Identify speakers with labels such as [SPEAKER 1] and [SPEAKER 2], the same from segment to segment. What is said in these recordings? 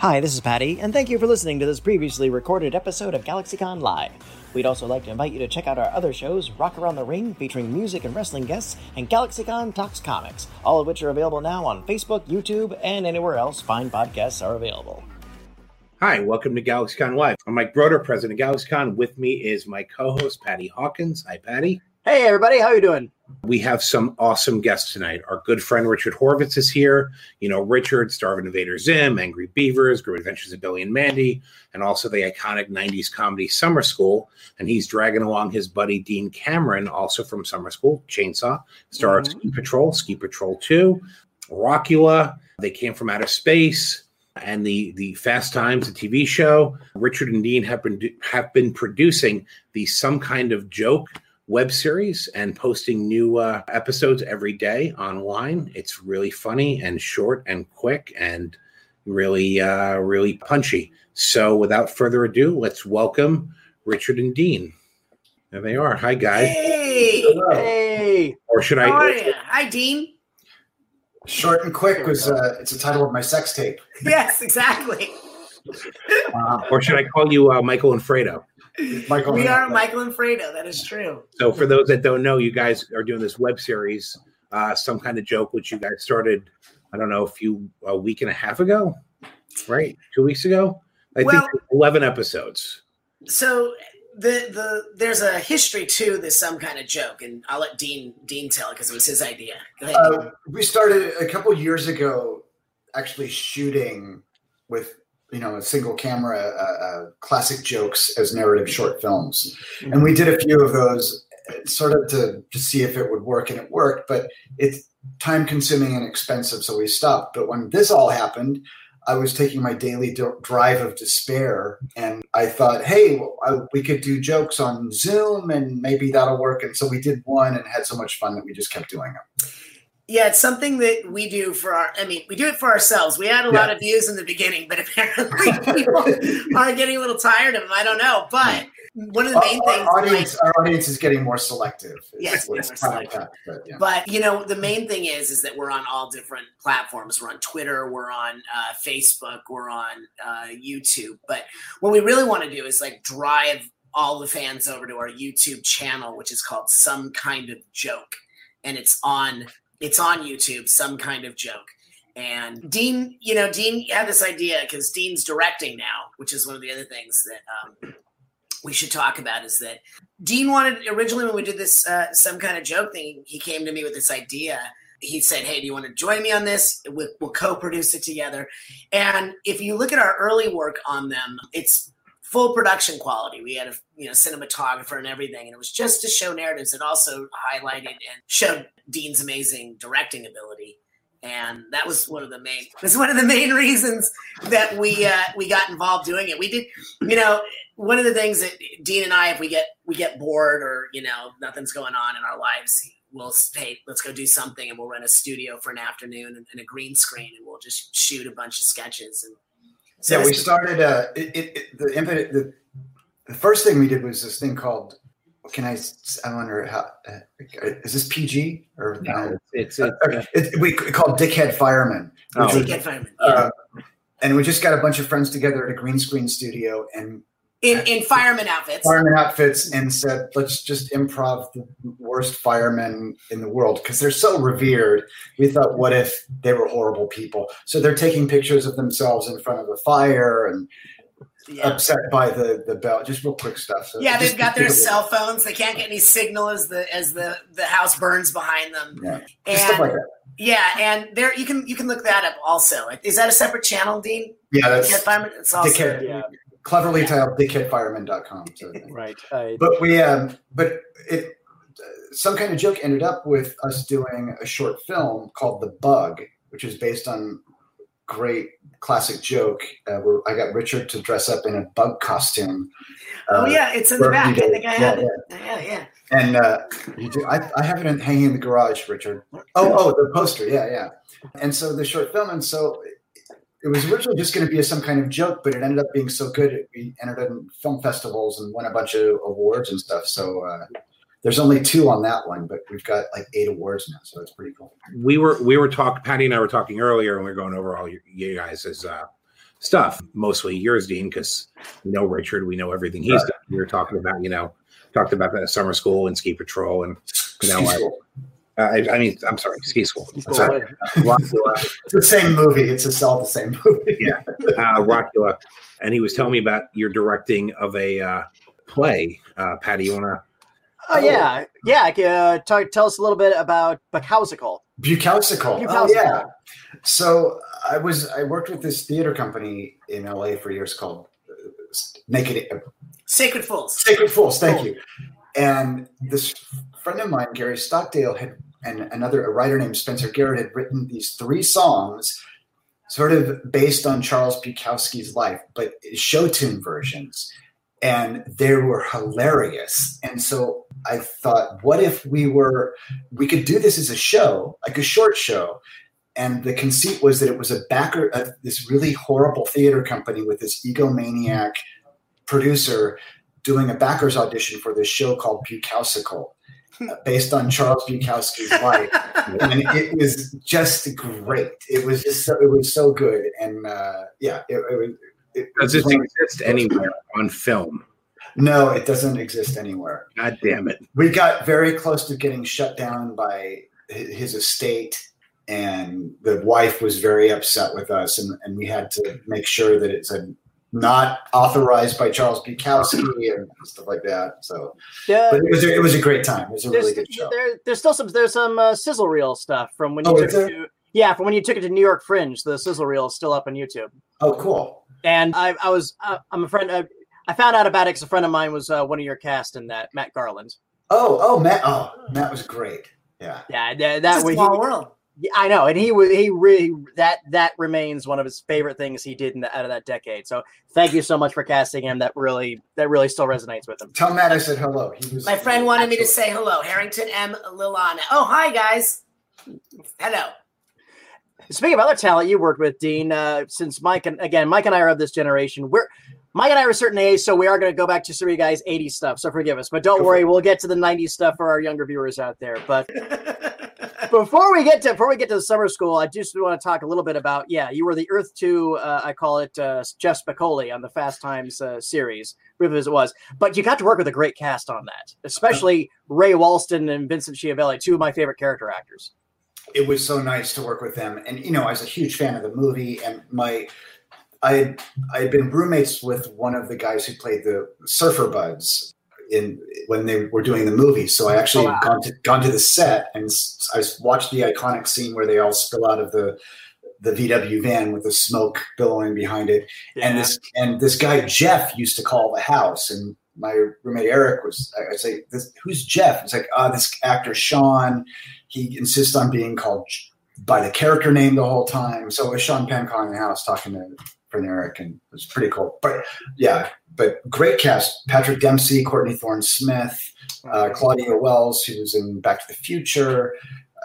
[SPEAKER 1] Hi, this is Patty, and thank you for listening to this previously recorded episode of GalaxyCon Live. We'd also like to invite you to check out our other shows, Rock Around the Ring, featuring music and wrestling guests, and GalaxyCon Talks Comics, all of which are available now on Facebook, YouTube, and anywhere else fine podcasts are available.
[SPEAKER 2] Hi, welcome to GalaxyCon Live. I'm Mike Broder, president of GalaxyCon. With me is my co-host Patty Hawkins. Hi, Patty.
[SPEAKER 1] Hey, everybody, how you doing?
[SPEAKER 2] We have some awesome guests tonight. Our good friend Richard Horvitz is here. You know, Richard, star of Invader Zim, Angry Beavers, Great Adventures of Billy and Mandy, and also the iconic 90s comedy Summer School. And he's dragging along his buddy Dean Cameron, also from Summer School, Chainsaw, star
[SPEAKER 1] Mhm.
[SPEAKER 2] of Ski Patrol, Ski Patrol 2, Rockula. They came from outer space. And the the Fast Times, the TV show, Richard and Dean have been have been producing the Some Kind of Joke web series and posting new uh, episodes every day online. It's really funny and short and quick and really, uh, really punchy. So, without further ado, let's welcome Richard and Dean. There they are. Hi, guys.
[SPEAKER 3] Hey,
[SPEAKER 1] Hey!
[SPEAKER 2] Or should
[SPEAKER 3] how are
[SPEAKER 2] I?
[SPEAKER 3] you? Hi, Dean.
[SPEAKER 4] Short and quick was uh, it's the title of my sex tape.
[SPEAKER 3] Yes, exactly.
[SPEAKER 4] Uh,
[SPEAKER 2] Or should I call you uh, Michael and Fredo?
[SPEAKER 4] Michael,
[SPEAKER 3] We are Michael and Fredo. That is true.
[SPEAKER 2] So, for those that don't know, you guys are doing this web series, uh, some kind of joke, which you guys started. I don't know, a few a week and a half ago, right? Two weeks ago. I
[SPEAKER 3] Well-
[SPEAKER 2] think eleven episodes.
[SPEAKER 3] So the the there's a history to this some kind of joke, and I'll let Dean Dean tell it because it was his idea. Go ahead.
[SPEAKER 4] Uh, we started a couple years ago, actually shooting with you know a single camera, uh, uh, classic jokes as narrative short films, and we did a few of those, sort of to to see if it would work, and it worked. But it's time consuming and expensive, so we stopped. But when this all happened. I was taking my daily d- drive of despair, and I thought, "Hey, well, I, we could do jokes on Zoom, and maybe that'll work." And so we did one, and had so much fun that we just kept doing them.
[SPEAKER 3] Yeah, it's something that we do for our. I mean, we do it for ourselves. We had a lot of views in the beginning, but apparently people are getting a little tired of them. I don't know, but one of the main
[SPEAKER 4] our,
[SPEAKER 3] things.
[SPEAKER 4] our
[SPEAKER 3] like-
[SPEAKER 4] audience, our audience is getting more selective.
[SPEAKER 3] Yes, more selective.
[SPEAKER 4] tough, but, yeah.
[SPEAKER 3] But you know, the main thing is is that we're on all different platforms. We're on Twitter, we're on uh, Facebook, we're on uh, YouTube. But what we really want to do is like drive all the fans over to our YouTube channel, which is called Some Kind of Joke, and it's on it's on YouTube. Some Kind of Joke. And Dean, you know, Dean had this idea because Dean's directing now, which is one of the other things that um, we should talk about. Is that Dean wanted originally when we did this uh, some kind of joke thing, he came to me with this idea. He said, "Hey, do you want to join me on this? We'll, we'll co-produce it together." And if you look at our early work on them, it's full production quality. We had a you know cinematographer and everything, and it was just to show narratives. It also highlighted and showed Dean's amazing directing ability, and that was one of the main was one of the main reasons that we uh, we got involved doing it. We did, you know, one of the things that Dean and I, if we get we get bored or you know nothing's going on in our lives, we'll say let's go do something, and we'll rent a studio for an afternoon and, and a green screen, and we'll just shoot a bunch of sketches. And so
[SPEAKER 4] yeah, we started. Uh, it, it, it, the. The, the first thing we did was this thing called. Can I? I wonder how. Uh, is this PG or
[SPEAKER 2] No, it's, it's,
[SPEAKER 4] Uh,
[SPEAKER 2] it's
[SPEAKER 4] we called Dickhead Fireman,
[SPEAKER 2] Oh.
[SPEAKER 3] Dickhead Fireman, yeah.
[SPEAKER 4] uh, and we just got a bunch of friends together at a green screen studio and
[SPEAKER 3] in in fireman outfits.
[SPEAKER 4] fireman outfits and said, let's just improv the worst firemen in the world because they're so revered. We thought, what if they were horrible people? So they're taking pictures of themselves in front of a fire and
[SPEAKER 3] Yeah.
[SPEAKER 4] upset by the the bell. Just real quick stuff. So
[SPEAKER 3] Yeah, they've got their cell phones. They can't get any signal as the as the the house burns behind them.
[SPEAKER 4] Yeah, just stuff like that.
[SPEAKER 3] yeah, and there you can you can look that up also. Is that a separate channel, Dean?
[SPEAKER 4] Yeah, that's
[SPEAKER 3] Dickhead Fireman. It's also
[SPEAKER 4] Dickhead.
[SPEAKER 1] Yeah.
[SPEAKER 4] Cleverly titled dickheadfireman.com. So.
[SPEAKER 1] Right. I,
[SPEAKER 4] But we, um, but it, some kind of joke ended up with us doing a short film called The Bug, which is based on great classic joke uh, where I got Richard to dress up in a bug costume.
[SPEAKER 3] Oh
[SPEAKER 4] Uh,
[SPEAKER 3] yeah, it's in the back. I think I
[SPEAKER 4] yeah,
[SPEAKER 3] have it.
[SPEAKER 4] yeah.
[SPEAKER 3] Yeah, yeah.
[SPEAKER 4] And uh, you do, I, I have it hanging in the garage, Richard. Oh, oh, the poster. Yeah, yeah. And so the short film, and so it was originally just going to be some kind of joke, but it ended up being so good. It, we entered in film festivals and won a bunch of awards and stuff. So uh, there's only two on that one, but we've got like eight awards now. So it's pretty cool.
[SPEAKER 2] we were we were talking patty and i were talking earlier and we are going over all your, you guys' uh, stuff, mostly yours, Dean, because we know Richard, we know everything he's
[SPEAKER 4] Right.
[SPEAKER 2] done. We were talking about, you know, talked about that summer school and ski patrol, and you know,
[SPEAKER 4] Ski
[SPEAKER 2] I,
[SPEAKER 4] School.
[SPEAKER 2] I, I mean, I'm sorry, ski school.
[SPEAKER 1] He's
[SPEAKER 2] That's
[SPEAKER 1] cool.
[SPEAKER 2] right. Rockula,
[SPEAKER 4] It's the same movie. It's just all the same movie.
[SPEAKER 2] Yeah. uh, Rockula, and he was telling me about your directing of a uh, play. Uh, Patty, you want to?
[SPEAKER 1] Oh yeah, yeah. Uh, talk, tell us a little bit about Bukowsical.
[SPEAKER 4] Bukowsical. Oh, yeah. So I was I worked with this theater company in LA for years called uh, Naked uh,
[SPEAKER 3] Sacred Fools.
[SPEAKER 4] Sacred Fools. Thank you. And this friend of mine, Gary Stockdale, had and another a writer named Spencer Garrett had written these three songs, sort of based on Charles Bukowski's life, but show tune versions, and they were hilarious. And so I thought, what if we were we could do this as a show, like a short show. And the conceit was that it was a backer, uh, this really horrible theater company with this egomaniac producer doing a backers audition for this show called Bukowsical, uh, based on Charles Bukowski's life, and it was just great. It was just so, it was so good, and uh, yeah, it, it was. It,
[SPEAKER 2] Does
[SPEAKER 4] was
[SPEAKER 2] this exist anywhere on film?
[SPEAKER 4] no, it doesn't exist anywhere.
[SPEAKER 2] God damn it!
[SPEAKER 4] We got very close to getting shut down by his estate, and the wife was very upset with us, and, and we had to make sure that it's a not authorized by Charles Bukowski and stuff like that. So,
[SPEAKER 1] Yeah,
[SPEAKER 4] but it was a, it was a great time. It was a
[SPEAKER 1] there's,
[SPEAKER 4] really good show.
[SPEAKER 1] there, there's still some there's some uh, sizzle reel stuff from when you
[SPEAKER 4] Oh,
[SPEAKER 1] took
[SPEAKER 4] is
[SPEAKER 1] it
[SPEAKER 4] there?
[SPEAKER 1] to yeah from when you took it to New York Fringe. The sizzle reel is still up on YouTube.
[SPEAKER 4] Oh, cool.
[SPEAKER 1] And I, I was uh, I'm a friend. Uh, I found out about it because a friend of mine was uh, one of your cast in that, Matt Garland.
[SPEAKER 4] Oh, oh, Matt. Oh, Matt was great. Yeah.
[SPEAKER 1] Yeah, that,
[SPEAKER 3] It's
[SPEAKER 1] that
[SPEAKER 3] a
[SPEAKER 1] way.
[SPEAKER 3] small
[SPEAKER 1] He,
[SPEAKER 3] world.
[SPEAKER 1] yeah, I know, and he was he really that that remains one of his favorite things he did in the, out of that decade. So thank you so much for casting him. That really that really still resonates with him.
[SPEAKER 4] Tell Matt I said hello. He was.
[SPEAKER 3] My friend wanted me to say hello. Harrington M. Lilana. Oh, hi, guys. Hello.
[SPEAKER 1] Speaking of other talent you worked with, Dean, uh, since Mike and again, Mike and I are of this generation. We're Mike and I are a certain age, so we are going to go back to some of you guys' 80s stuff. So forgive us, but don't worry, we'll get to the 90s stuff for our younger viewers out there. But before we get to before we get to the summer school, I just want to talk a little bit about yeah, you were the Earth Two, uh, I call it uh, Jeff Spicoli on the Fast Times uh, series, brief as it was. But you got to work with a great cast on that, especially Ray Walston and Vincent Schiavelli, two of my favorite character actors.
[SPEAKER 4] It was so nice to work with them. And you know, I was a huge fan of the movie, and my I had I had been roommates with one of the guys who played the Surfer Buds in when they were doing the movie. So I actually
[SPEAKER 1] Oh, wow.
[SPEAKER 4] gone to gone to the set and I watched the iconic scene where they all spill out of the the VW van with the smoke billowing behind it. And this and this guy Jeff used to call the house, and my roommate Eric was. I I say, this, "Who's Jeff?" It's like, "Ah, this actor Sean. He insists on being called by the character name the whole time." So it was Sean Penn calling the house, talking to friend Eric, and it was pretty cool. But yeah, but great cast: Patrick Dempsey, Courtney Thorne Smith, uh, Claudia Wells, who was in Back to the Future.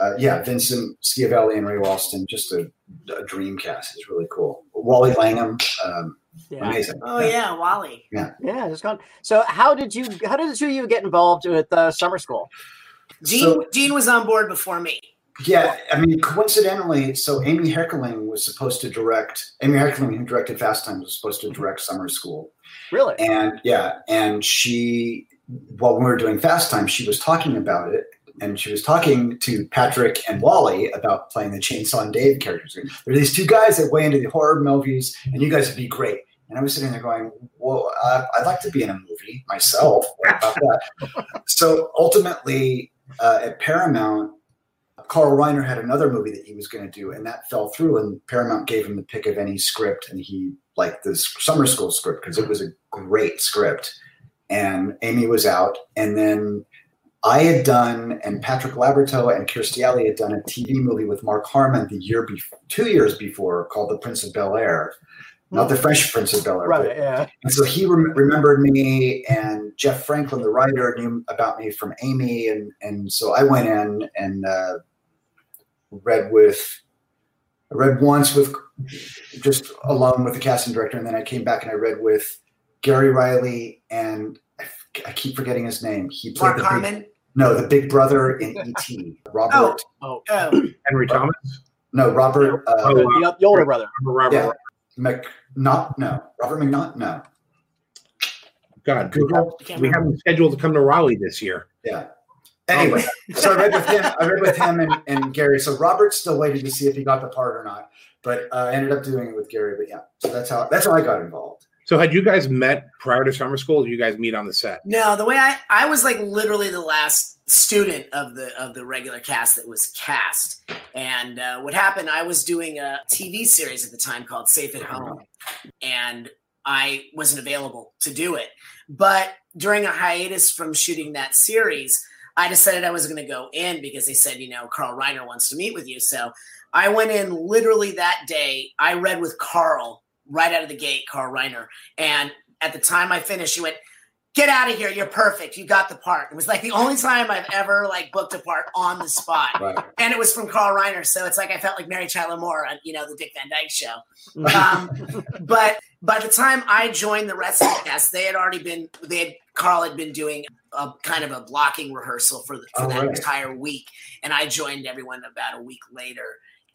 [SPEAKER 4] Uh, yeah, Vincent Schiavelli and Ray Walston, just a, a dream cast. It's really cool. Wally Langham, um,
[SPEAKER 1] Yeah.
[SPEAKER 4] amazing.
[SPEAKER 3] Oh yeah, Wally.
[SPEAKER 1] Yeah, it's gone. So, how did you? How did the two of you get involved with uh, summer school?
[SPEAKER 3] Gene
[SPEAKER 4] So-
[SPEAKER 3] Gene was on board before me.
[SPEAKER 4] Yeah, I mean, coincidentally, so Amy Heckerling was supposed to direct. Amy Heckerling, who directed Fast Times, was supposed to direct Summer School,
[SPEAKER 1] Really?
[SPEAKER 4] and yeah, and she, while we were doing Fast Times, she was talking about it, and she was talking to Patrick and Wally about playing the Chainsaw and Dave characters. There are these two guys that way into the horror movies, and you guys would be great. And I was sitting there going, "Well, uh, I'd like to be in a movie myself." What about that? so ultimately, uh, at Paramount, Carl Reiner had another movie that he was going to do, and that fell through. And Paramount gave him the pick of any script, and he liked this summer school script because it was a great script. And Amy was out, and then I had done, and Patrick Labyorteaux and Kirstie Alley had done a TV movie with Mark Harmon the year before, two years before, called The Prince of Bel Air. Not the Fresh Prince of Bel Air, but
[SPEAKER 1] Right. Yeah.
[SPEAKER 4] and so he rem- remembered me, and Jeff Franklin, the writer, knew about me from Amy, and and so I went in and uh, read with, I read once with just alone with the casting director, and then I came back and I read with Gary Riley, and I, f- I keep forgetting his name. He played
[SPEAKER 3] Mark
[SPEAKER 4] the big, no, the big brother in ET. Robert,
[SPEAKER 1] Oh,
[SPEAKER 3] Oh,
[SPEAKER 2] Henry Thomas.
[SPEAKER 4] no, Robert. Uh,
[SPEAKER 2] Oh,
[SPEAKER 1] the, the older brother.
[SPEAKER 2] Robert.
[SPEAKER 4] Yeah. Mc not no Robert McNaught no
[SPEAKER 2] God,
[SPEAKER 4] Google
[SPEAKER 2] we have him scheduled to come to Raleigh this year.
[SPEAKER 4] yeah. Anyway, so I read with him. I read with him and, and Gary. So Robert still waited to see if he got the part or not, but uh, I ended up doing it with Gary. But yeah, so that's how that's how I got involved.
[SPEAKER 2] So, had you guys met prior to summer school? Did you guys meet on the set?
[SPEAKER 3] No, the way I I was like literally the last student of the of the regular cast that was cast. And uh, what happened? I was doing a TV series at the time called Safe at Home, and I wasn't available to do it. But during a hiatus from shooting that series, I decided I was going to go in because they said, you know, Carl Reiner wants to meet with you. So I went in literally that day. I read with Carl right out of the gate, Carl Reiner. And at the time I finished, he went, Get out of here. You're perfect. You got the part. It was like the only time I've ever like booked a part on the spot.
[SPEAKER 4] Right.
[SPEAKER 3] And it was from Carl Reiner. So it's like I felt like Mary Tyler Moore on, you know, the Dick Van Dyke show. Um, but by the time I joined the wrestling cast, they had already been, they had, Carl had been doing a kind of a blocking rehearsal for, the, for
[SPEAKER 4] Oh,
[SPEAKER 3] that
[SPEAKER 4] right.
[SPEAKER 3] entire week. And I joined everyone about a week later.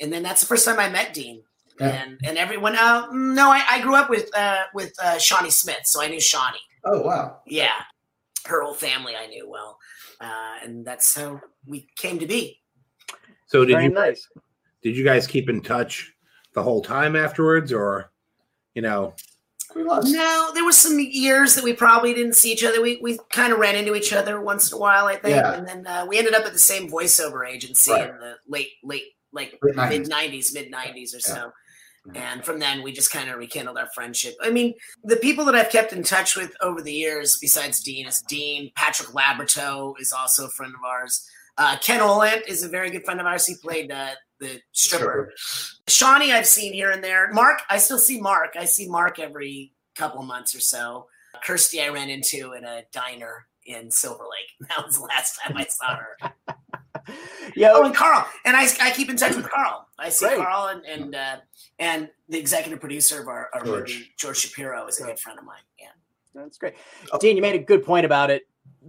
[SPEAKER 3] And then that's the first time I met Dean.
[SPEAKER 4] Yeah.
[SPEAKER 3] And and everyone, uh, no, I, I grew up with uh, with uh, Shawnee Smith, so I knew Shawnee.
[SPEAKER 4] Oh wow.
[SPEAKER 3] Yeah, her whole family I knew well, uh, and that's how we came to be.
[SPEAKER 2] So, did
[SPEAKER 1] Very
[SPEAKER 2] you
[SPEAKER 1] nice.
[SPEAKER 2] did you guys keep in touch the whole time afterwards, or you know?
[SPEAKER 3] No, there was some years that we probably didn't see each other. We we kind of ran into each other once in a while, I think,
[SPEAKER 4] Yeah.
[SPEAKER 3] and then uh, we ended up at the same voiceover agency
[SPEAKER 4] Right.
[SPEAKER 3] in the late late like mid '90s, mid '90s or so. And from then, we just kind of rekindled our friendship. I mean, the people that I've kept in touch with over the years, besides Dean, is Dean. Patrick Labyorteaux is also a friend of ours. Uh, Ken Olandt is a very good friend of ours. He played uh, the stripper. Shawnee, I've seen here and there. Mark, I still see Mark. I see Mark every couple of months or so. Kirstie, I ran into in a diner in Silver Lake. That was the last time I saw her.
[SPEAKER 1] Yeah,
[SPEAKER 3] Oh, and Carl, and I, I keep in touch with Carl. I see
[SPEAKER 1] Great.
[SPEAKER 3] Carl and and uh, and the executive producer of our, our
[SPEAKER 4] George.
[SPEAKER 3] movie, George Shapiro, is a good friend of mine. Yeah.
[SPEAKER 1] That's great.
[SPEAKER 4] Oh.
[SPEAKER 1] Dean, you made a good point about it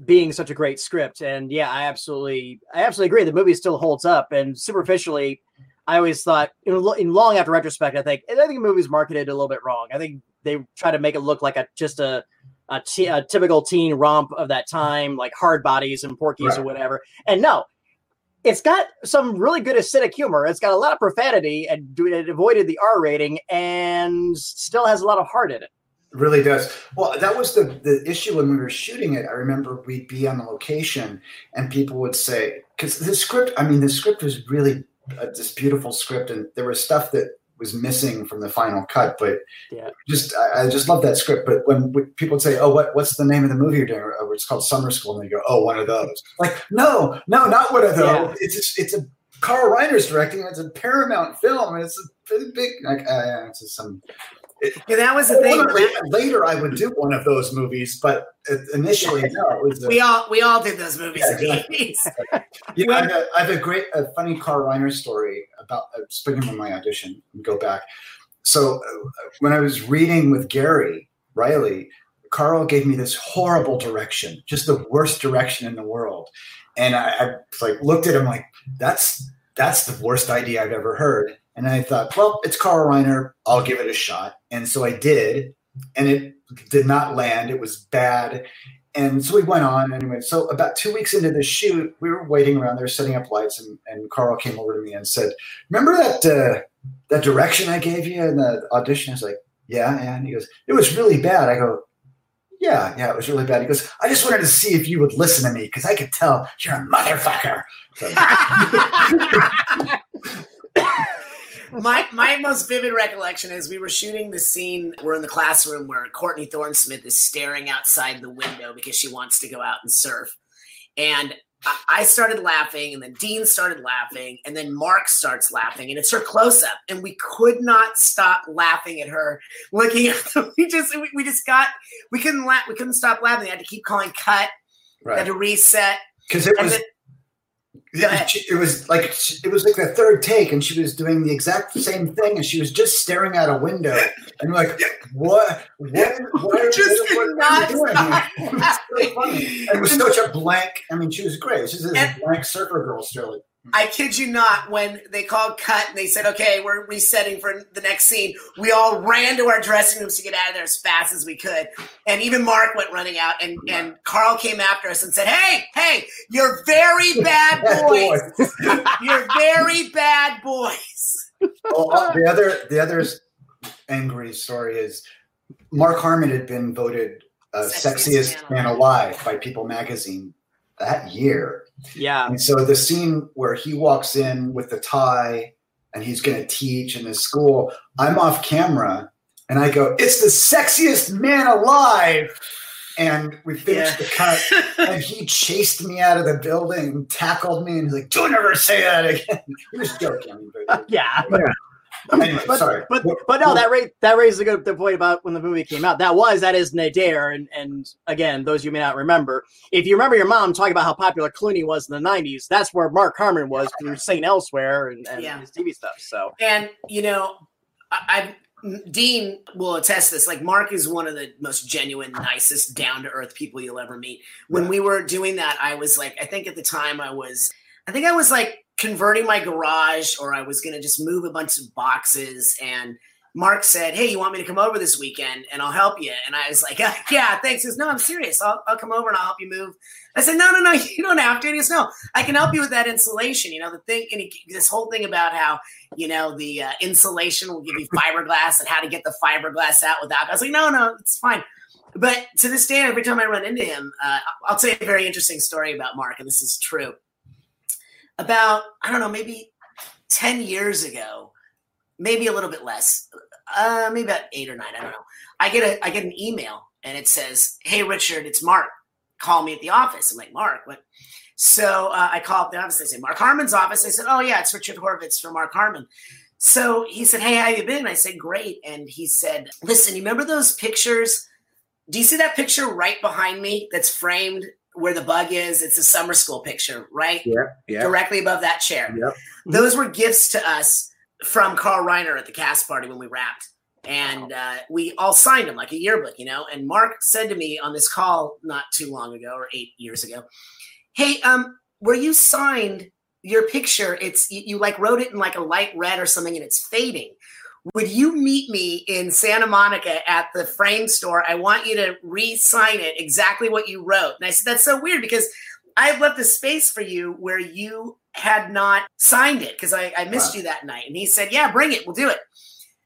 [SPEAKER 1] being such a great script. And yeah, I absolutely I absolutely agree. The movie still holds up. And superficially, I always thought in, in long after retrospect, I think I think the movie's marketed a little bit wrong. I think they try to make it look like a just a a, typical teen romp of that time, like hard bodies and porkies or whatever. And no, it's got some really good acidic humor. It's got a lot of profanity and it avoided the R rating and still has a lot of heart in it.
[SPEAKER 4] Really does. Well, that was the the issue when we were shooting it. I remember we'd be on the location and people would say, because the script, I mean, the script was really uh, this beautiful script, and there was stuff that was missing from the final cut. But
[SPEAKER 1] Yeah.
[SPEAKER 4] just I, I just love that script. But when people would say, "Oh, what what's the name of the movie you're doing?" Or, it's called Summer School, and they go, "Oh, one of those." Like, no, no, not one of those.
[SPEAKER 1] Yeah.
[SPEAKER 4] It's a, it's a Carl Reiner's directing. It's a Paramount film, and it's a really big. Like, uh, it's just some.
[SPEAKER 3] Yeah, that was the thing.
[SPEAKER 4] Later, I would do one of those movies, but initially, no. A,
[SPEAKER 3] We all we all did those movies
[SPEAKER 4] Yeah,
[SPEAKER 3] in the
[SPEAKER 4] exactly.
[SPEAKER 3] 80s.
[SPEAKER 4] yeah, I, have a, I have a great, a funny Carl Reiner story about uh, speaking from my audition. and Go back. So uh, when I was reading with Gary Riley, Carl gave me this horrible direction, just the worst direction in the world, and I, I like looked at him like, "That's that's the worst idea I've ever heard." And I thought, well, it's Carl Reiner. I'll give it a shot. And so I did, and it did not land. It was bad. And so we went on anyway. So about two weeks into the shoot, we were waiting around there, setting up lights, and, and Carl came over to me and said, "Remember that uh, that direction I gave you in the audition?" I was like, "Yeah, yeah." And he goes, "It was really bad." I go, "Yeah, yeah, it was really bad." He goes, "I just wanted to see if you would listen to me because I could tell you're a motherfucker." So,
[SPEAKER 3] my my most vivid recollection is we were shooting the scene. We're in the classroom where Courtney Thorne-Smith is staring outside the window because she wants to go out and surf, and I- started laughing, and then Dean started laughing, and then Mark starts laughing, and it's her close up, and we could not stop laughing at her. Looking at them, we just we, just got we couldn't laugh, we couldn't stop laughing. I had to keep calling cut, had to reset,
[SPEAKER 4] because it
[SPEAKER 3] and
[SPEAKER 4] was
[SPEAKER 3] then.
[SPEAKER 4] It was like it was like the third take, and she was doing the exact same thing, and she was just staring out a window, and like, what? What? What? are-
[SPEAKER 3] just
[SPEAKER 4] what, what are
[SPEAKER 3] not
[SPEAKER 4] you doing? here? It was so funny. It was such a blank. I mean, she was great. She's a blank surfer girl, still.
[SPEAKER 3] I kid you not, when they called cut and they said, okay, we're resetting for the next scene, we all ran to our dressing rooms to get out of there as fast as we could. And even Mark went running out, and, and Carl came after us and said, hey, hey, you're very bad boys. you're very bad boys.
[SPEAKER 4] well, uh, the other, the other angry story is Mark Harmon had been voted uh, sexiest, sexiest man alive by People magazine that year.
[SPEAKER 1] Yeah.
[SPEAKER 4] And so the scene where he walks in with the tie and he's going to teach in his school, I'm off camera and I go, "It's the sexiest man alive." And we finished yeah. the cut, and he chased me out of the building, tackled me, and he's like, "Don't ever say that again." he was joking.
[SPEAKER 1] yeah. yeah. Anyway, but, sorry. But but no, that ra- that raises a good point about when the movie came out. That was that is Nadir, and and again, those you may not remember. If you remember your mom talking about how popular Clooney was in the '90s, that's where Mark Harmon was through St. Elsewhere and, and yeah. his TV stuff. So
[SPEAKER 3] and you know, I, I Dean will attest this. Like Mark is one of the most genuine, nicest, down to earth people you'll ever meet. When yeah. we were doing that, I was like, I think at the time I was, I think I was like converting my garage or I was going to just move a bunch of boxes. And Mark said, Hey, you want me to come over this weekend and I'll help you? And I was like, Yeah, thanks. He goes, No, I'm serious. I'll, I'll come over and I'll help you move. I said, No, no, no, you don't have to. And he goes, No, I can help you with that insulation. You know, the thing, and he, this whole thing about how, you know, the uh, insulation will give you fiberglass and how to get the fiberglass out without. I was like, No, no, it's fine. But to this day, every time I run into him, uh, I'll tell you a very interesting story about Mark, and this is true about I don't know, maybe ten years ago, maybe a little bit less, uh, maybe about eight or nine. I don't know. I get a I get an email and it says, "Hey Richard, it's Mark. Call me at the office." I'm like, "Mark, what?" So uh, I call up the office. They say, "Mark Harmon's office." I said, "Oh yeah, it's Richard Horvitz from Mark Harmon." So he said, "Hey, how you been?" I said, "Great." And he said, "Listen, you remember those pictures?" Do you see that picture right behind me that's framed where the bug is, it's a summer school picture, right?
[SPEAKER 2] Yeah, yeah.
[SPEAKER 3] Directly above that chair.
[SPEAKER 2] Yep.
[SPEAKER 3] Those were gifts to us from Carl Reiner at the cast party when we wrapped. And uh, we all signed them like a yearbook, you know. And Mark said to me on this call not too long ago, or eight years ago, "Hey, um, where you signed your picture, it's you, you like wrote it in like a light red or something, and it's fading would you meet me in Santa Monica at the frame store? I want you to re-sign it exactly what you wrote. And I said, that's so weird because I've left a space for you where you had not signed it because I, I, missed wow. you that night. And he said, yeah, bring it. We'll do it.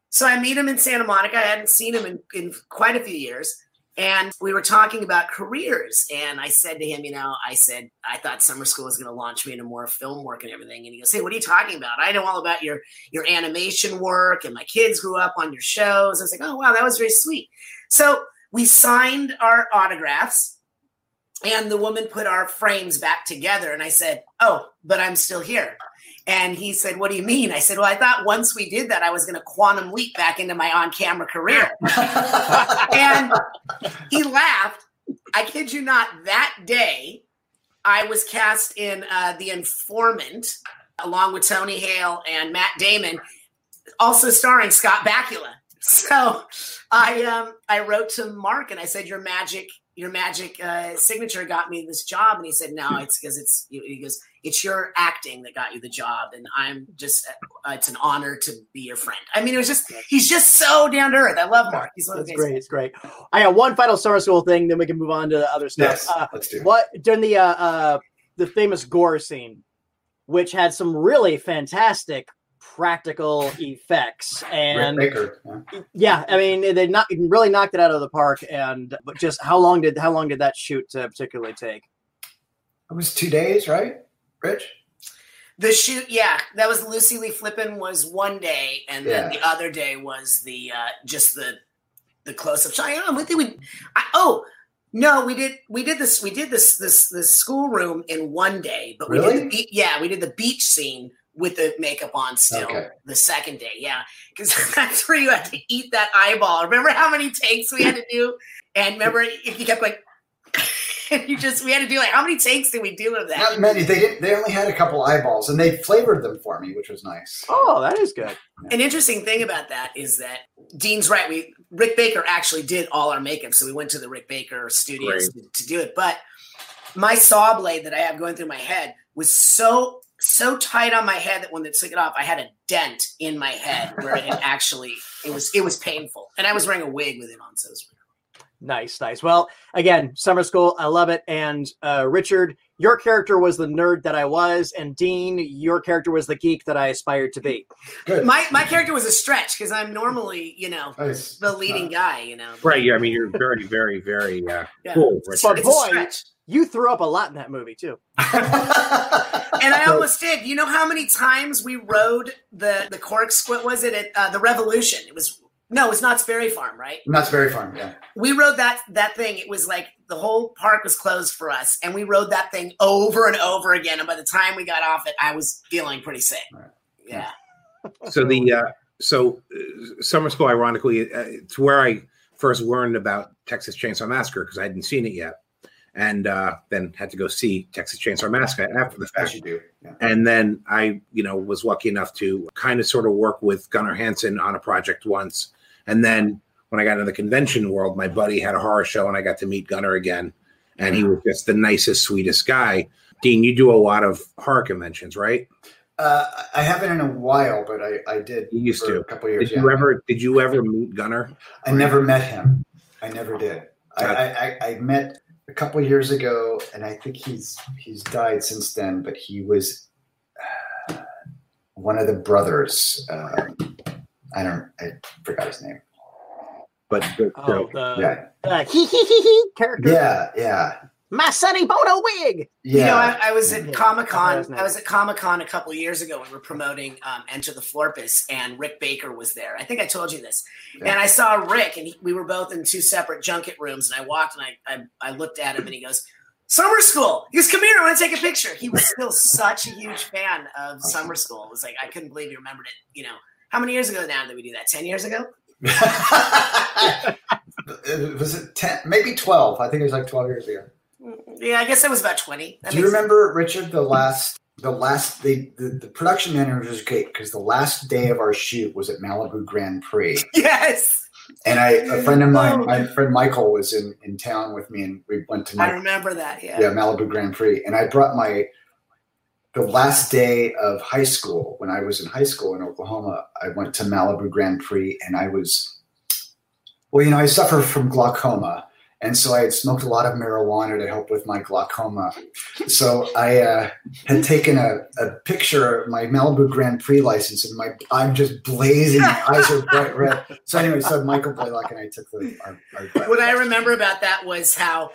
[SPEAKER 3] So I meet him in Santa Monica. I hadn't seen him in, in quite a few years. And we were talking about careers. And I said to him, you know, I said, I thought summer school was going to launch me into more film work and everything. And he goes, Hey, what are you talking about? I know all about your your animation work and my kids grew up on your shows. I was like, Oh wow, that was very sweet. So we signed our autographs and the woman put our frames back together. And I said, Oh, but I'm still here. And he said, What do you mean? I said, Well, I thought once we did that, I was going to quantum leap back into my on camera career. and he laughed. I kid you not, that day, I was cast in uh, The Informant along with Tony Hale and Matt Damon, also starring Scott Bakula. So I um, I wrote to Mark and I said, Your magic your magic uh, signature got me this job and he said no it's because it's he goes it's your acting that got you the job and i'm just uh, it's an honor to be your friend. I mean it was just he's just so down to earth. I love mark. He's
[SPEAKER 1] one great. It's great. I got one final summer school thing then we can move on to the other stuff.
[SPEAKER 4] Yes, uh, let's do
[SPEAKER 1] what during the uh, uh the famous gore scene which had some really fantastic practical effects and
[SPEAKER 4] Baker,
[SPEAKER 1] yeah. yeah. i mean they not really knocked it out of the park and but just how long did how long did that shoot uh, particularly take?
[SPEAKER 4] It was two days right rich
[SPEAKER 3] the shoot yeah that was lucy lee flippin was one day and then yeah. the other day was the uh just the the close-up shot i don't think we I, oh no, we did. We did this. We did this. This this schoolroom in one day. But we did the, yeah, we did the beach scene with the makeup on still okay. the second day. Yeah. Because that's where you had to eat that eyeball. Remember how many takes we had to do? And remember if you kept going you just we had to do like how many takes did we do of that?
[SPEAKER 4] Not many. They didn't they only had a couple eyeballs and they flavored them for me, which was nice.
[SPEAKER 1] Oh, that is good.
[SPEAKER 3] An interesting thing about that is that Dean's right. We Rick Baker actually did all our makeup. So we went to the Rick Baker studios to, to do it. But my saw blade that I have going through my head was so so tight on my head that when they took it off, I had a dent in my head where it had actually it was it was painful, and I was wearing a wig with it on, so it was
[SPEAKER 1] Nice, nice. Well, again, summer school, I love it. And uh, Richard, your character was the nerd that I was, and Dean, your character was the geek that I aspired to be.
[SPEAKER 4] Good.
[SPEAKER 3] my my character was a stretch because I'm normally you know
[SPEAKER 4] Nice.
[SPEAKER 3] the leading guy, you know.
[SPEAKER 2] Right. Yeah. I mean, you're very, very, very uh,
[SPEAKER 3] Yeah.
[SPEAKER 2] cool. Richard.
[SPEAKER 1] But
[SPEAKER 3] It's
[SPEAKER 1] boy,
[SPEAKER 3] stretch.
[SPEAKER 1] you threw up a lot in that movie too.
[SPEAKER 3] And I almost did. You know how many times we rode the the corkscrew? What was it at uh, the Revolution? It was no, it's Knott's Berry Farm, right?
[SPEAKER 4] That's Berry Farm, Yeah.
[SPEAKER 3] We rode that that thing. It was like the whole park was closed for us, and we rode that thing over and over again. And by the time we got off it, I was feeling pretty sick.
[SPEAKER 4] Right.
[SPEAKER 3] Yeah.
[SPEAKER 2] so the uh, so uh, summer school, ironically, uh, it's where I first learned about Texas Chainsaw Massacre because I hadn't seen it yet, and uh, then had to go see Texas Chainsaw Massacre after the
[SPEAKER 4] As
[SPEAKER 2] fact.
[SPEAKER 4] you do. Yeah.
[SPEAKER 2] And then I, you know, was lucky enough to kind of sort of work with Gunnar Hansen on a project once. And then when I got into the convention world, my buddy had a horror show and I got to meet Gunnar again. And he was just the nicest, sweetest guy. Dean, you do a lot of horror conventions, right?
[SPEAKER 4] Uh, I haven't in a while, but I, I did
[SPEAKER 2] You used to.
[SPEAKER 4] a couple years.
[SPEAKER 2] Did
[SPEAKER 4] yeah.
[SPEAKER 2] you ever did you ever meet Gunnar?
[SPEAKER 4] I never met him. I never did. I, I, I, met a couple years ago, and I think he's he's died since then. But he was uh, one of the brothers. Uh, I don't. I forgot his name.
[SPEAKER 2] But, but
[SPEAKER 1] Oh,
[SPEAKER 2] so,
[SPEAKER 1] the
[SPEAKER 4] Yeah,
[SPEAKER 1] hee hee hee hee character.
[SPEAKER 4] yeah, yeah,
[SPEAKER 1] My Sonny Bono wig.
[SPEAKER 4] yeah.
[SPEAKER 3] You know, I, I was
[SPEAKER 1] Yeah.
[SPEAKER 3] at Comic Con.
[SPEAKER 1] was
[SPEAKER 3] I was at Comic Con a couple of years ago. When We were promoting um, Enter the Florpus, and Rick Baker was there. I think I told you this.
[SPEAKER 4] Yeah.
[SPEAKER 3] And I saw Rick, and he, we were both in two separate junket rooms. And I walked, and I, I I looked at him, and he goes, "Summer School." He goes, "Come here, I want to take a picture." He was still such a huge fan of Summer School. It was like I couldn't believe he remembered it. You know, how many years ago now did we do that? Ten years ago?
[SPEAKER 4] was it ten? Maybe twelve. I think it was like twelve years ago.
[SPEAKER 3] Yeah, I guess it was about twenty. That
[SPEAKER 4] Do you remember Richard? The last, the last, the the, the production manager was great because the last day of our shoot was at Malibu Grand Prix.
[SPEAKER 3] Yes,
[SPEAKER 4] And I, a friend of mine, oh. my friend Michael, was in, in town with me, and we went to
[SPEAKER 3] I remember that. Yeah.
[SPEAKER 4] yeah Malibu Grand Prix, and I brought my the last day of high school when I was in high school in Oklahoma. I went to Malibu Grand Prix, and I was well, you know, I suffer from glaucoma, and so I had smoked a lot of marijuana to help with my glaucoma. So I uh, had taken a, a picture of my Malibu Grand Prix license, and my I'm just blazing, my eyes are bright red. So anyway, so Michael Blaylock and I took the. Our, our,
[SPEAKER 3] what I remember about that was how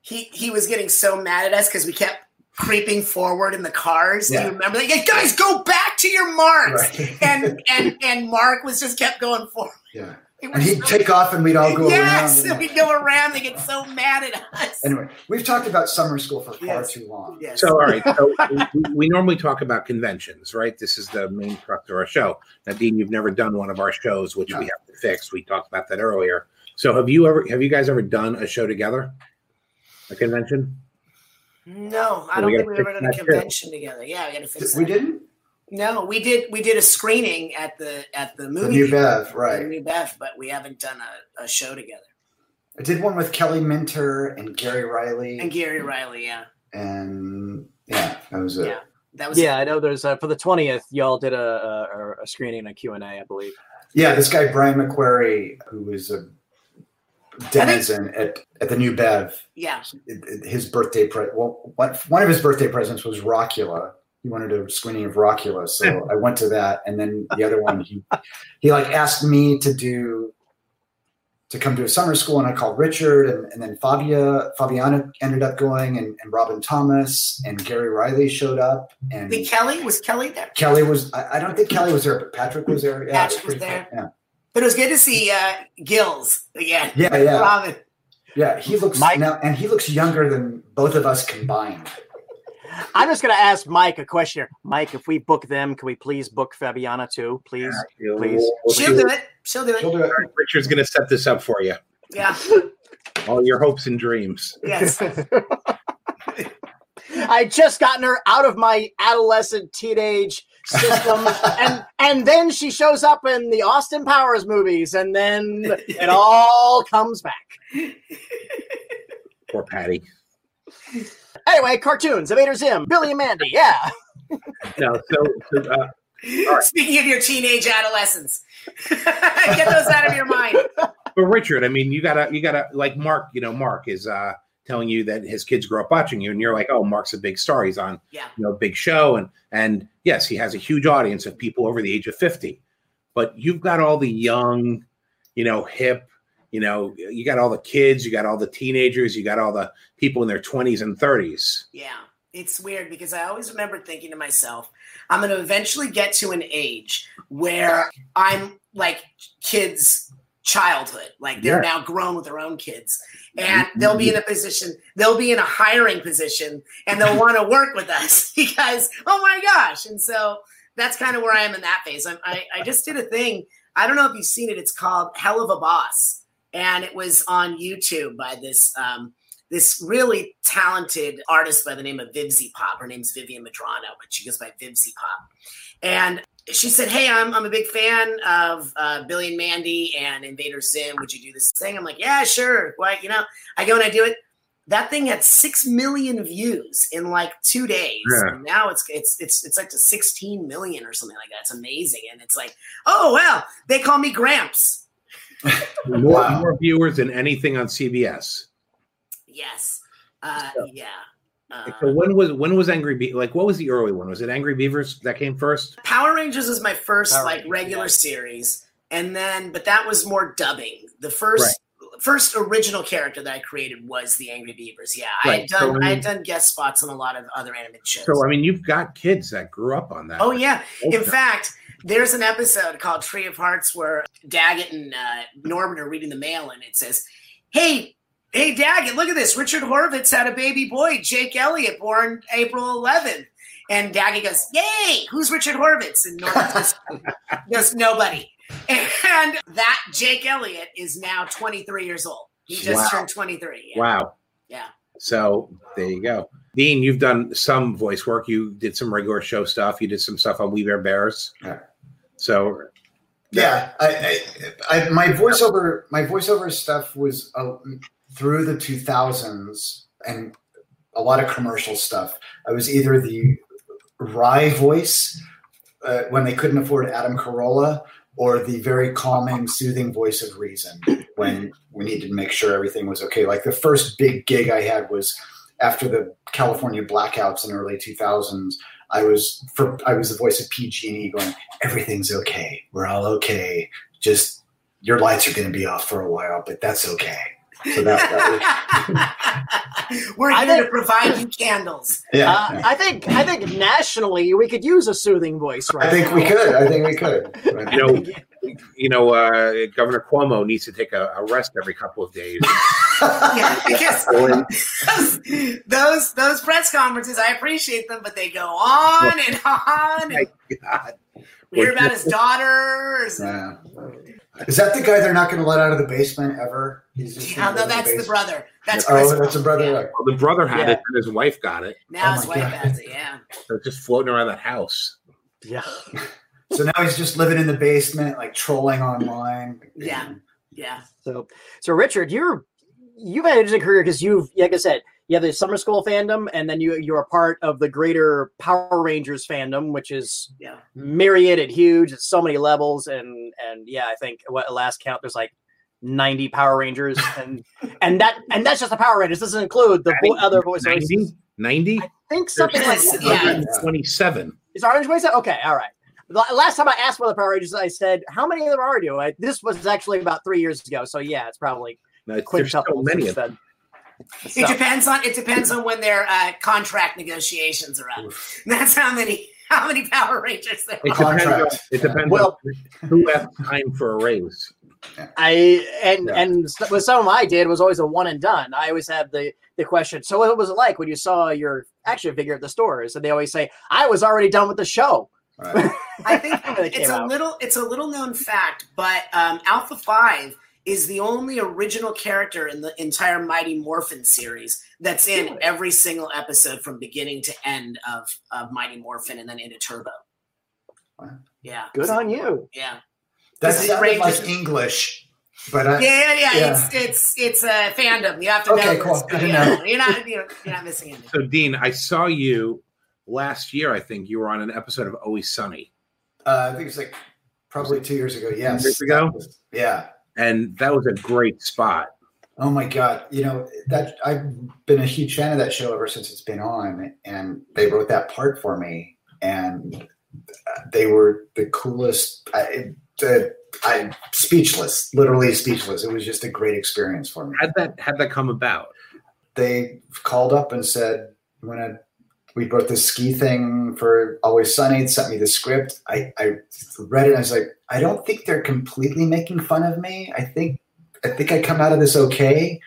[SPEAKER 3] he he was getting so mad at us because we kept creeping forward in the cars. Do you remember that? Yeah, guys, go back to your marks.
[SPEAKER 4] Right.
[SPEAKER 3] And and and Mark was just kept going forward.
[SPEAKER 4] yeah.
[SPEAKER 3] It
[SPEAKER 4] And he'd
[SPEAKER 3] so-
[SPEAKER 4] take off and we'd all go
[SPEAKER 3] yes,
[SPEAKER 4] around. and-
[SPEAKER 3] we'd go around. They get so mad at us.
[SPEAKER 4] Anyway, we've talked about summer school for far
[SPEAKER 3] Yes.
[SPEAKER 4] too long.
[SPEAKER 3] Yes.
[SPEAKER 2] so all right. So we, we normally talk about conventions, right? This is the main crux of our show. Now, Dean, you've never done one of our shows, which
[SPEAKER 4] No.
[SPEAKER 2] we have to fix. We talked about that earlier. So have you ever have you guys ever done a show together? A convention?
[SPEAKER 3] No, I don't
[SPEAKER 2] we
[SPEAKER 3] think we've ever
[SPEAKER 2] fix
[SPEAKER 3] done a
[SPEAKER 2] that too.
[SPEAKER 3] convention together. Yeah, we got to fix
[SPEAKER 4] We
[SPEAKER 3] that.
[SPEAKER 4] didn't?
[SPEAKER 3] No, we did. We did a screening at the at the
[SPEAKER 4] The
[SPEAKER 3] movie
[SPEAKER 4] New
[SPEAKER 3] theater,
[SPEAKER 4] Bev,
[SPEAKER 3] the
[SPEAKER 4] right.
[SPEAKER 3] New Bev, but we haven't done a, a show together.
[SPEAKER 4] I did one with Kelly Minter and Gary Riley.
[SPEAKER 3] And Gary Riley, yeah,
[SPEAKER 4] and yeah, that was it.
[SPEAKER 3] Yeah. that was
[SPEAKER 1] Yeah, I know. There's uh, for the twentieth, y'all did a, a, a screening and a Q and A, I believe.
[SPEAKER 4] Yeah, this guy Brian McQuarrie, who is a denizen at, at the New Bev,
[SPEAKER 3] yeah.
[SPEAKER 4] his birthday pre- well, one, one of his birthday presents was Rockula. He wanted a screening of Rockula, so I went to that, and then the other one he he like asked me to do to come to a summer school, and I called Richard, and, and then Fabia Fabiana ended up going, and, and Robin Thomas and Gary Riley showed up, and
[SPEAKER 3] Kelly was Kelly there,
[SPEAKER 4] Kelly was. I, I don't think Kelly was there, but Patrick was there. Yeah,
[SPEAKER 3] Patrick was there.
[SPEAKER 4] cool. Yeah,
[SPEAKER 3] but it was good to see uh, Gills again.
[SPEAKER 4] yeah, yeah.
[SPEAKER 3] Robin.
[SPEAKER 4] yeah. He looks
[SPEAKER 1] Mike-
[SPEAKER 4] now, and he looks younger than both of us combined.
[SPEAKER 1] I'm just gonna ask Mike a question here. Mike, if we book them, can we please book Fabiana too, please? Please.
[SPEAKER 3] She'll do it. She'll do
[SPEAKER 4] He'll
[SPEAKER 3] it.
[SPEAKER 4] do it.
[SPEAKER 2] Richard's going to set this up for you.
[SPEAKER 3] Yeah.
[SPEAKER 2] All your hopes and dreams.
[SPEAKER 3] Yes.
[SPEAKER 1] I just gotten her out of my adolescent teenage system, and and then she shows up in the Austin Powers movies, and then it all comes back.
[SPEAKER 2] Poor Patty.
[SPEAKER 1] Anyway, cartoons, Invader Zim, Billy and Mandy, yeah.
[SPEAKER 2] no, so, so uh, right.
[SPEAKER 3] speaking of your teenage adolescence, get those out of your mind.
[SPEAKER 2] But Richard, I mean, you gotta, you gotta, like Mark. You know, Mark is uh telling you that his kids grew up watching you, and you're like, oh, Mark's a big star. He's on,
[SPEAKER 3] yeah.
[SPEAKER 2] you know, big show, and and yes, he has a huge audience of people over the age of fifty. But you've got all the young, you know, hip, you know, you got all the kids, you got all the teenagers, you got all the people in their twenties and thirties.
[SPEAKER 3] Yeah, it's weird because I always remember thinking to myself, I'm going to eventually get to an age where I'm like kids' childhood, like they're
[SPEAKER 2] Yeah.
[SPEAKER 3] now grown with their own kids, and they'll be in a position, they'll be in a hiring position, and they'll want to work with us because oh my gosh, and so that's kind of where I am in that phase. I'm, I I just did a thing. I don't know if you've seen it. It's called Helluva Boss, and it was on YouTube by this. Um, this really talented artist by the name of VivziePop. Her name's Vivienne Medrano, but she goes by VivziePop. And she said, Hey, I'm, I'm a big fan of uh, Billy and Mandy and Invader Zim. Would you do this thing? I'm like, Yeah, sure. Why, you know, I go and I do it. That thing had six million views in like two days.
[SPEAKER 2] Yeah.
[SPEAKER 3] And now it's it's it's it's like to 16 million or something like that. It's amazing. And it's like, oh well, they call me Gramps.
[SPEAKER 2] More,
[SPEAKER 4] Wow.
[SPEAKER 2] more viewers than anything on CBS.
[SPEAKER 3] Yes. Uh, yeah. Uh,
[SPEAKER 2] So when was when was Angry Be like what was the early one? Was it Angry Beavers that came first?
[SPEAKER 3] Power Rangers was my first
[SPEAKER 1] Power
[SPEAKER 3] like
[SPEAKER 1] Rangers,
[SPEAKER 3] regular
[SPEAKER 1] yeah.
[SPEAKER 3] series, and then but that was more dubbing. The first first original character that I created was the Angry Beavers. Yeah, I had done
[SPEAKER 2] so
[SPEAKER 3] I
[SPEAKER 2] I
[SPEAKER 3] had done guest spots on a lot of other animated shows.
[SPEAKER 2] So I mean, you've got kids that grew up on that.
[SPEAKER 3] oh yeah, in
[SPEAKER 2] Okay.
[SPEAKER 3] fact. There's an episode called Tree of Hearts where Daggett and uh, Norman are reading the mail, and it says, "Hey, hey, Daggett, look at this! Richard Horvitz had a baby boy, Jake Elliott, born April 11th." And Daggett goes, "Yay! Who's Richard Horvitz?" And Norman goes, goes, "Nobody." And that Jake Elliott is now 23 years old. He just
[SPEAKER 2] Wow.
[SPEAKER 3] turned 23. Yeah.
[SPEAKER 2] Wow.
[SPEAKER 3] Yeah.
[SPEAKER 2] So there you go. Dean, you've done some voice work. You did some regular show stuff. You did some stuff on We Bare Bears.
[SPEAKER 4] Yeah.
[SPEAKER 2] So
[SPEAKER 4] Yeah, I, I, I my voiceover my voiceover stuff was uh, through the 2000s and a lot of commercial stuff. I was either the wry voice uh, when they couldn't afford Adam Carolla, or the very calming, soothing voice of reason when we needed to make sure everything was okay. Like the first big gig I had was after the California blackouts in early 2000s. I was for I was the voice of PG&E going, everything's okay. We're all okay. Just your lights are going to be off for a while, but that's okay. So that, that
[SPEAKER 3] We're
[SPEAKER 1] I
[SPEAKER 3] here to provide you candles.
[SPEAKER 4] yeah.
[SPEAKER 1] Uh,
[SPEAKER 4] yeah.
[SPEAKER 1] I think I think nationally we could use a soothing voice right
[SPEAKER 4] I think
[SPEAKER 1] now.
[SPEAKER 4] we could. I think we could. But-
[SPEAKER 2] you know, you know, uh, Governor Cuomo needs to take a, a rest every couple of days.
[SPEAKER 3] Yeah, because those, those those press conferences, I appreciate them, but they go on and on.
[SPEAKER 2] My God.
[SPEAKER 3] We hear about his daughters.
[SPEAKER 4] Yeah. Is that the guy they're not going to let out of the basement ever? He's just
[SPEAKER 3] Yeah, no,
[SPEAKER 4] live in
[SPEAKER 3] that's the
[SPEAKER 4] basement?
[SPEAKER 3] brother. That's oh, Chris
[SPEAKER 4] Oh, that's a
[SPEAKER 3] Cuomo,
[SPEAKER 4] brother.
[SPEAKER 3] yeah.
[SPEAKER 2] Well, the brother had
[SPEAKER 1] Yeah.
[SPEAKER 2] it, and his wife got it.
[SPEAKER 3] Now
[SPEAKER 4] Oh
[SPEAKER 3] his wife
[SPEAKER 4] God.
[SPEAKER 3] has it. Yeah,
[SPEAKER 2] They're just floating around that house.
[SPEAKER 1] Yeah.
[SPEAKER 4] so now he's just living in the basement, like trolling online.
[SPEAKER 3] Yeah. yeah.
[SPEAKER 1] So, so Richard, you're you've had an interesting career because you've, like I said, you have the summer school fandom, and then you you're a part of the greater Power Rangers fandom, which is
[SPEAKER 3] Yeah.
[SPEAKER 1] myriad and huge at so many levels. And and yeah, I think what last count there's like 90 Power Rangers, and and that and that's just the Power Rangers. Doesn't include the vo- other voice
[SPEAKER 2] 90? 90?
[SPEAKER 1] I think something like
[SPEAKER 3] There's-
[SPEAKER 1] that.
[SPEAKER 3] yeah.
[SPEAKER 2] 27.
[SPEAKER 1] Is Orange Voice? Okay, all right. La- Last time I asked for the Power Rangers, I said, "How many of them are you?" I, this was actually about three years ago, so yeah, it's probably
[SPEAKER 2] No, it's- there's so many of them.
[SPEAKER 1] Then.
[SPEAKER 3] It depends on it depends on when their uh, contract negotiations are up.
[SPEAKER 4] Oof.
[SPEAKER 3] That's how many how many Power Rangers there
[SPEAKER 2] It
[SPEAKER 3] are.
[SPEAKER 2] depends, on, it depends
[SPEAKER 1] Well-
[SPEAKER 2] on who has time for a raise.
[SPEAKER 1] I and
[SPEAKER 2] Yeah.
[SPEAKER 1] and with some of my did was always a one and done. I always had the the question. So what was it like when you saw your action figure at the stores? And they always say, "I was already done with the show."
[SPEAKER 4] Right.
[SPEAKER 3] I think it's a
[SPEAKER 1] out.
[SPEAKER 3] little it's a little known fact, but um, Alpha Five is the only original character in the entire Mighty Morphin series that's in every single episode from beginning to end of, of Mighty Morphin and then into Turbo.
[SPEAKER 4] Wow.
[SPEAKER 3] Yeah.
[SPEAKER 1] Good on you.
[SPEAKER 3] Yeah.
[SPEAKER 4] That
[SPEAKER 3] This is
[SPEAKER 4] sounded like
[SPEAKER 3] Rangers-
[SPEAKER 4] English, but I,
[SPEAKER 3] Yeah, yeah, yeah.
[SPEAKER 4] Yeah.
[SPEAKER 3] It's it's it's a fandom. You have to
[SPEAKER 4] Okay,
[SPEAKER 3] know
[SPEAKER 4] cool.
[SPEAKER 3] this.
[SPEAKER 4] Good to know.
[SPEAKER 3] You're not you're, you're not missing anything.
[SPEAKER 2] So, Dean, I saw you last year, I think you were on an episode of Always Sunny.
[SPEAKER 4] Uh, I think it's like probably two years ago. Yes,
[SPEAKER 2] Years ago?
[SPEAKER 4] That was- yeah.
[SPEAKER 2] And that was a great spot.
[SPEAKER 4] Oh my god! You know that I've been a huge fan of that show ever since it's been on, and they wrote that part for me, and they were the coolest. I, the, I speechless, literally speechless. It was just a great experience for me.
[SPEAKER 2] How'd that how'd that come about?
[SPEAKER 4] They called up and said, "You want to?" We wrote this ski thing for Always Sunny. Sent me the script. I, I read it. and I was like, I don't think they're completely making fun of me. I think I think I come out of this okay.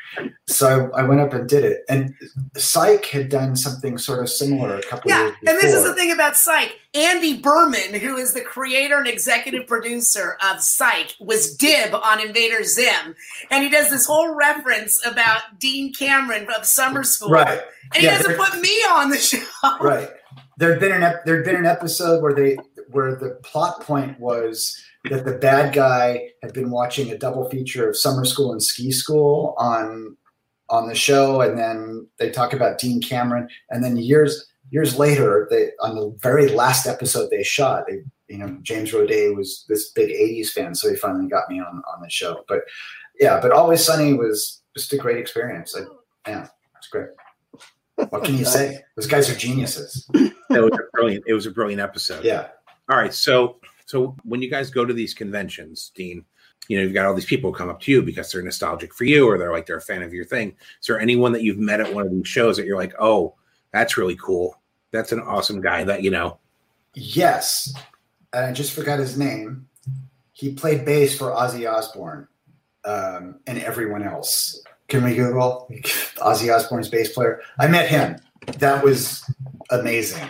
[SPEAKER 4] So I went up and did it. And Psych had done something sort of similar a couple
[SPEAKER 3] Yeah,
[SPEAKER 4] years
[SPEAKER 3] and this is the thing about Psych. Andy Berman, who is the creator and executive producer of Psych, was Dib on Invader Zim, and he does this whole reference about Dean Cameron of Summer School,
[SPEAKER 4] Right.
[SPEAKER 3] and he
[SPEAKER 4] Yeah,
[SPEAKER 3] doesn't put me on the show.
[SPEAKER 4] right. There'd been an ep- there'd been an episode where they where the plot point was that the bad guy had been watching a double feature of summer school and ski school on on the show, and then they talk about Dean Cameron, and then years years later, they on the very last episode they shot, they you know James Roday was this big '80s fan, so he finally got me on on the show. But yeah, but Always Sunny was just a great experience. Like, yeah, it's great. What can you say? Those guys are geniuses.
[SPEAKER 2] It was a brilliant. It was a brilliant episode.
[SPEAKER 4] Yeah.
[SPEAKER 2] All right. So so when you guys go to these conventions, Dean, you know you've got all these people come up to you because they're nostalgic for you or they're like they're a fan of your thing. Is there anyone that you've met at one of these shows that you're like, oh, that's really cool. That's an awesome guy that you know.
[SPEAKER 4] Yes. And I just forgot his name. He played bass for Ozzy Osbourne um, and everyone else. Can we Google Ozzy Osbourne's bass player? I met him. That was amazing.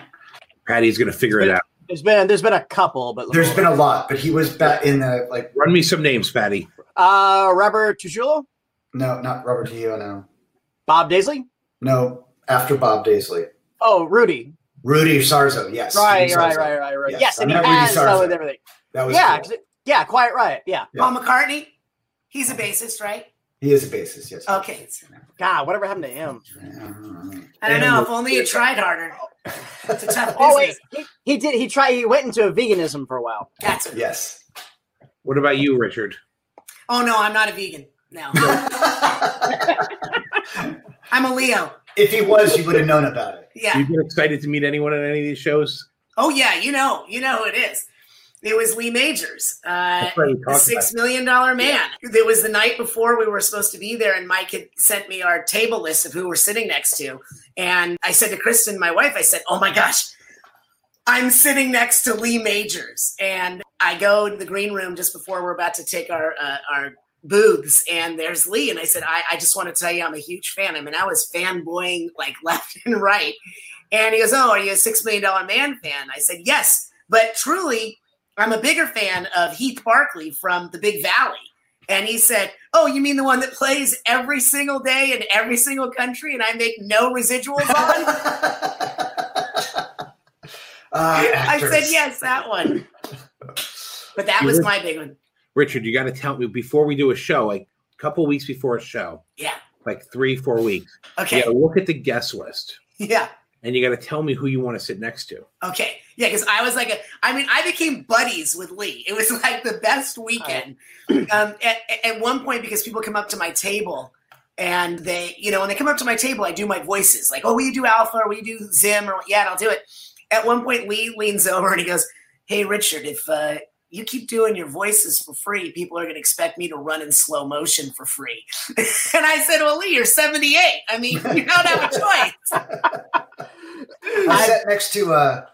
[SPEAKER 2] Patty's gonna figure it out.
[SPEAKER 1] There's been there's been a couple, but
[SPEAKER 4] There's been a lot, but he was back in the like
[SPEAKER 2] Run me some names, Patty.
[SPEAKER 1] uh Robert Trujillo,
[SPEAKER 4] no, not Robert Hio, no.
[SPEAKER 1] Bob Daisley.
[SPEAKER 4] No, after Bob Daisley.
[SPEAKER 1] Oh, Rudy.
[SPEAKER 4] Rudy Sarzo, yes.
[SPEAKER 1] Right,
[SPEAKER 4] Rudy
[SPEAKER 1] right, right, right, right.
[SPEAKER 4] Yes,
[SPEAKER 1] Yes,
[SPEAKER 4] I
[SPEAKER 1] and he
[SPEAKER 4] met Rudy
[SPEAKER 1] has
[SPEAKER 4] Sarzo.
[SPEAKER 1] with everything.
[SPEAKER 4] That was
[SPEAKER 1] Yeah,
[SPEAKER 4] cool.
[SPEAKER 1] 'cause it- yeah, quite right. Yeah.
[SPEAKER 4] Yeah.
[SPEAKER 3] Paul McCartney, he's a bassist, right?
[SPEAKER 4] He is a bassist, yes.
[SPEAKER 3] Okay.
[SPEAKER 1] God, whatever happened to him?
[SPEAKER 3] I don't know. If only you tried harder. That's a tough
[SPEAKER 1] Oh wait, he, he did. He tried. He went into a veganism for a while.
[SPEAKER 3] That's it.
[SPEAKER 4] Yes.
[SPEAKER 2] What about you, Richard?
[SPEAKER 3] Oh no, I'm not a vegan. No, I'm a Leo.
[SPEAKER 4] if he was, you would have known about it.
[SPEAKER 3] Yeah.
[SPEAKER 2] You get excited to meet anyone at any of these shows?
[SPEAKER 3] Oh yeah, you know, you know who it is. It was Lee Majors, uh,
[SPEAKER 2] That's right, we
[SPEAKER 3] the six million dollar man. It was the night before we were supposed to be there, and Mike had sent me our table list of who we're sitting next to. And I said to Kristen, my wife, I said, "Oh my gosh, I'm sitting next to Lee Majors." And I go to the green room just before we're about to take our uh, our booths, and there's Lee. And I said, I, I just want to tell you, I'm a huge fan. I mean, I was fanboying like left and right. And he goes, Oh, are you a six million dollar man fan? I said, Yes, but truly, I'm a bigger fan of Heath Barkley from the Big Valley. And he said, Oh, you mean the one that plays every single day in every single country and I make no residuals on?
[SPEAKER 4] Ah,
[SPEAKER 3] I said, Yes, that one. But that was my big one.
[SPEAKER 2] Richard, you got to tell me before we do a show, like a couple weeks before a show,
[SPEAKER 3] Yeah.
[SPEAKER 2] like three, four weeks.
[SPEAKER 3] Okay.
[SPEAKER 2] You got to look at the guest list
[SPEAKER 3] Yeah.
[SPEAKER 2] And you got to tell me who you want to sit next to.
[SPEAKER 3] Okay. Yeah, because I was like, a, I mean, I became buddies with Lee. It was like the best weekend. Um, at, at one point, because people come up to my table and they, you know, when they come up to my table, I do my voices like, oh, will you do Alpha or will you do Zim? Or yeah, and I'll do it. At one point, Lee leans over and he goes, hey, Richard, if uh, you keep doing your voices for free, people are going to expect me to run in slow motion for free. and I said, well, Lee, you're 78. I mean, you don't have a choice.
[SPEAKER 4] I sat next to uh,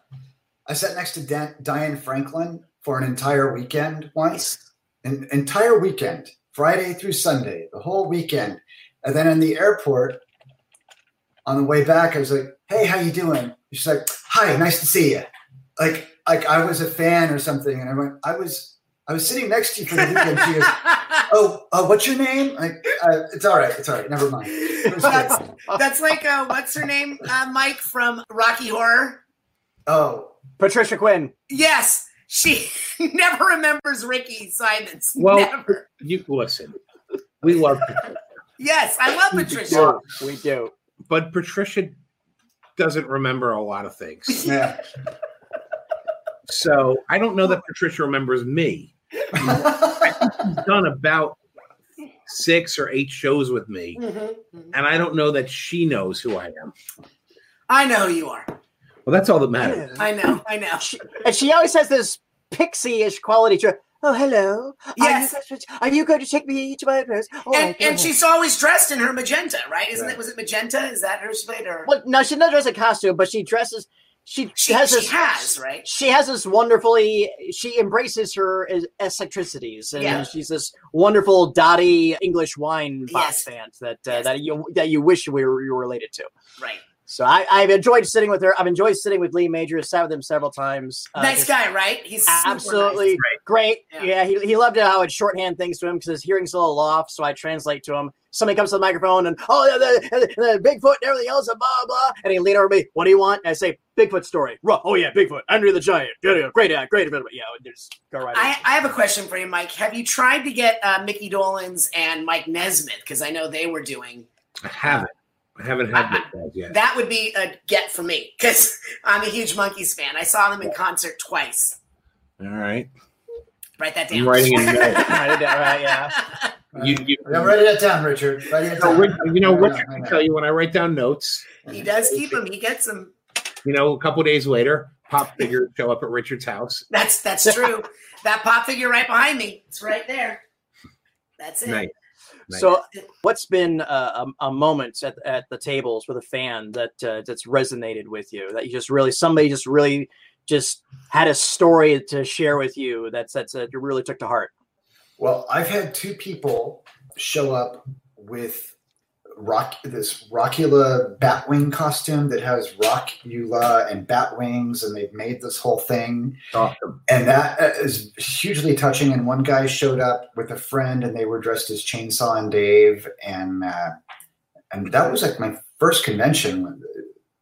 [SPEAKER 4] I sat next to Dan- Diane Franklin for an entire weekend once, an entire weekend, Friday through Sunday, the whole weekend, and then in the airport, on the way back, I was like, "Hey, how you doing?" She's like, "Hi, nice to see you." Like, like I was a fan or something, and I went, "I was, I was sitting next to you for the weekend." She goes, "Oh, uh, what's your name?" Like, uh, it's all right, it's all right, never mind.
[SPEAKER 3] That's, that's like uh, what's her name, uh, Mike from Rocky Horror.
[SPEAKER 4] Oh,
[SPEAKER 1] Patricia Quinn.
[SPEAKER 3] Yes, she never remembers Ricky Simons.
[SPEAKER 2] Well,
[SPEAKER 3] never.
[SPEAKER 2] you listen. We love Patricia,
[SPEAKER 3] Yes, I love Patricia.
[SPEAKER 1] We do.
[SPEAKER 2] but Patricia doesn't remember a lot of things.
[SPEAKER 4] Yeah.
[SPEAKER 2] So I don't know that Patricia remembers me. She's done about six or eight shows with me,
[SPEAKER 3] Mhm, mhm.
[SPEAKER 2] and I don't know that she knows who I am.
[SPEAKER 3] I know who you are.
[SPEAKER 2] Well, that's all that matters.
[SPEAKER 3] I know. I know.
[SPEAKER 1] And she always has this pixie-ish quality to her. Oh, hello.
[SPEAKER 3] Yes.
[SPEAKER 1] Are you, going- are you going to take me to my place? Oh,
[SPEAKER 3] And,
[SPEAKER 1] my
[SPEAKER 3] and she's always dressed in her magenta, right? Isn't
[SPEAKER 4] Right.
[SPEAKER 3] it? Was it magenta? Is that her spade or
[SPEAKER 1] Well, no, she doesn't dress in costume, but she dresses. She,
[SPEAKER 3] she,
[SPEAKER 1] has
[SPEAKER 3] she
[SPEAKER 1] this.
[SPEAKER 3] has, right?
[SPEAKER 1] She has this wonderfully. She embraces her eccentricities, and
[SPEAKER 3] Yeah.
[SPEAKER 1] she's this wonderful dotty English wine box
[SPEAKER 3] Yes.
[SPEAKER 1] fan that uh,
[SPEAKER 3] Yes.
[SPEAKER 1] that you that you wish we were you were related to.
[SPEAKER 3] Right.
[SPEAKER 1] So I, I've enjoyed sitting with her. I've enjoyed sitting with Lee Major. Sat with him several times. Uh,
[SPEAKER 3] nice guy, right? He's
[SPEAKER 1] Absolutely
[SPEAKER 3] nice.
[SPEAKER 1] great.
[SPEAKER 3] Yeah.
[SPEAKER 1] Yeah, he, he loved it how I'd shorthand things to him because his hearing's a little off. So I translate to him. Somebody comes to the microphone and oh, the, the, the Bigfoot and everything else and blah blah. And he lean over me. What do you want? And I say Bigfoot story. Ru- Oh yeah, Bigfoot. Andre the Giant. Yeah, yeah, great, yeah, great. Yeah, just go right.
[SPEAKER 3] I. I have a question for you, Mike. Have you tried to get uh, Micky Dolenz and Mike Nesmith? Because I know they were doing
[SPEAKER 2] I haven't. I haven't had that guys yet.
[SPEAKER 3] that. Would be a get for me because I'm a huge Monkees fan. I saw them in concert twice.
[SPEAKER 2] All right.
[SPEAKER 3] Write that down.
[SPEAKER 2] I'm writing a note.
[SPEAKER 1] Write it down, right, yeah.
[SPEAKER 2] You, you,
[SPEAKER 4] Yeah, write that down, Richard. Write it
[SPEAKER 2] No,
[SPEAKER 4] down.
[SPEAKER 2] Rich- you know,
[SPEAKER 4] I
[SPEAKER 2] Richard
[SPEAKER 4] I
[SPEAKER 2] can tell you when I write down notes.
[SPEAKER 3] he does keep them. He gets them.
[SPEAKER 2] You know, a couple days later, pop figures show up at Richard's house.
[SPEAKER 3] That's that's true. that pop figure right behind me. It's right there. That's it.
[SPEAKER 2] Nice. Nice.
[SPEAKER 1] So, what's been uh, a, a moment at, at the tables with a fan that uh, that's resonated with you? That you just really somebody just really just had a story to share with you that's that's that you really took to heart.
[SPEAKER 4] Well, I've had two people show up with rock this Rockula Batwing costume that has Rockula and bat wings, and they've made this whole thing,
[SPEAKER 2] awesome.
[SPEAKER 4] and that uh, hugely touching. And one guy showed up with a friend, and they were dressed as Chainsaw and Dave, and uh, and that was like my first convention when,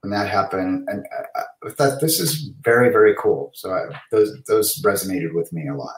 [SPEAKER 4] when that happened, and I, I thought this is very very cool. So I, those those resonated with me a lot.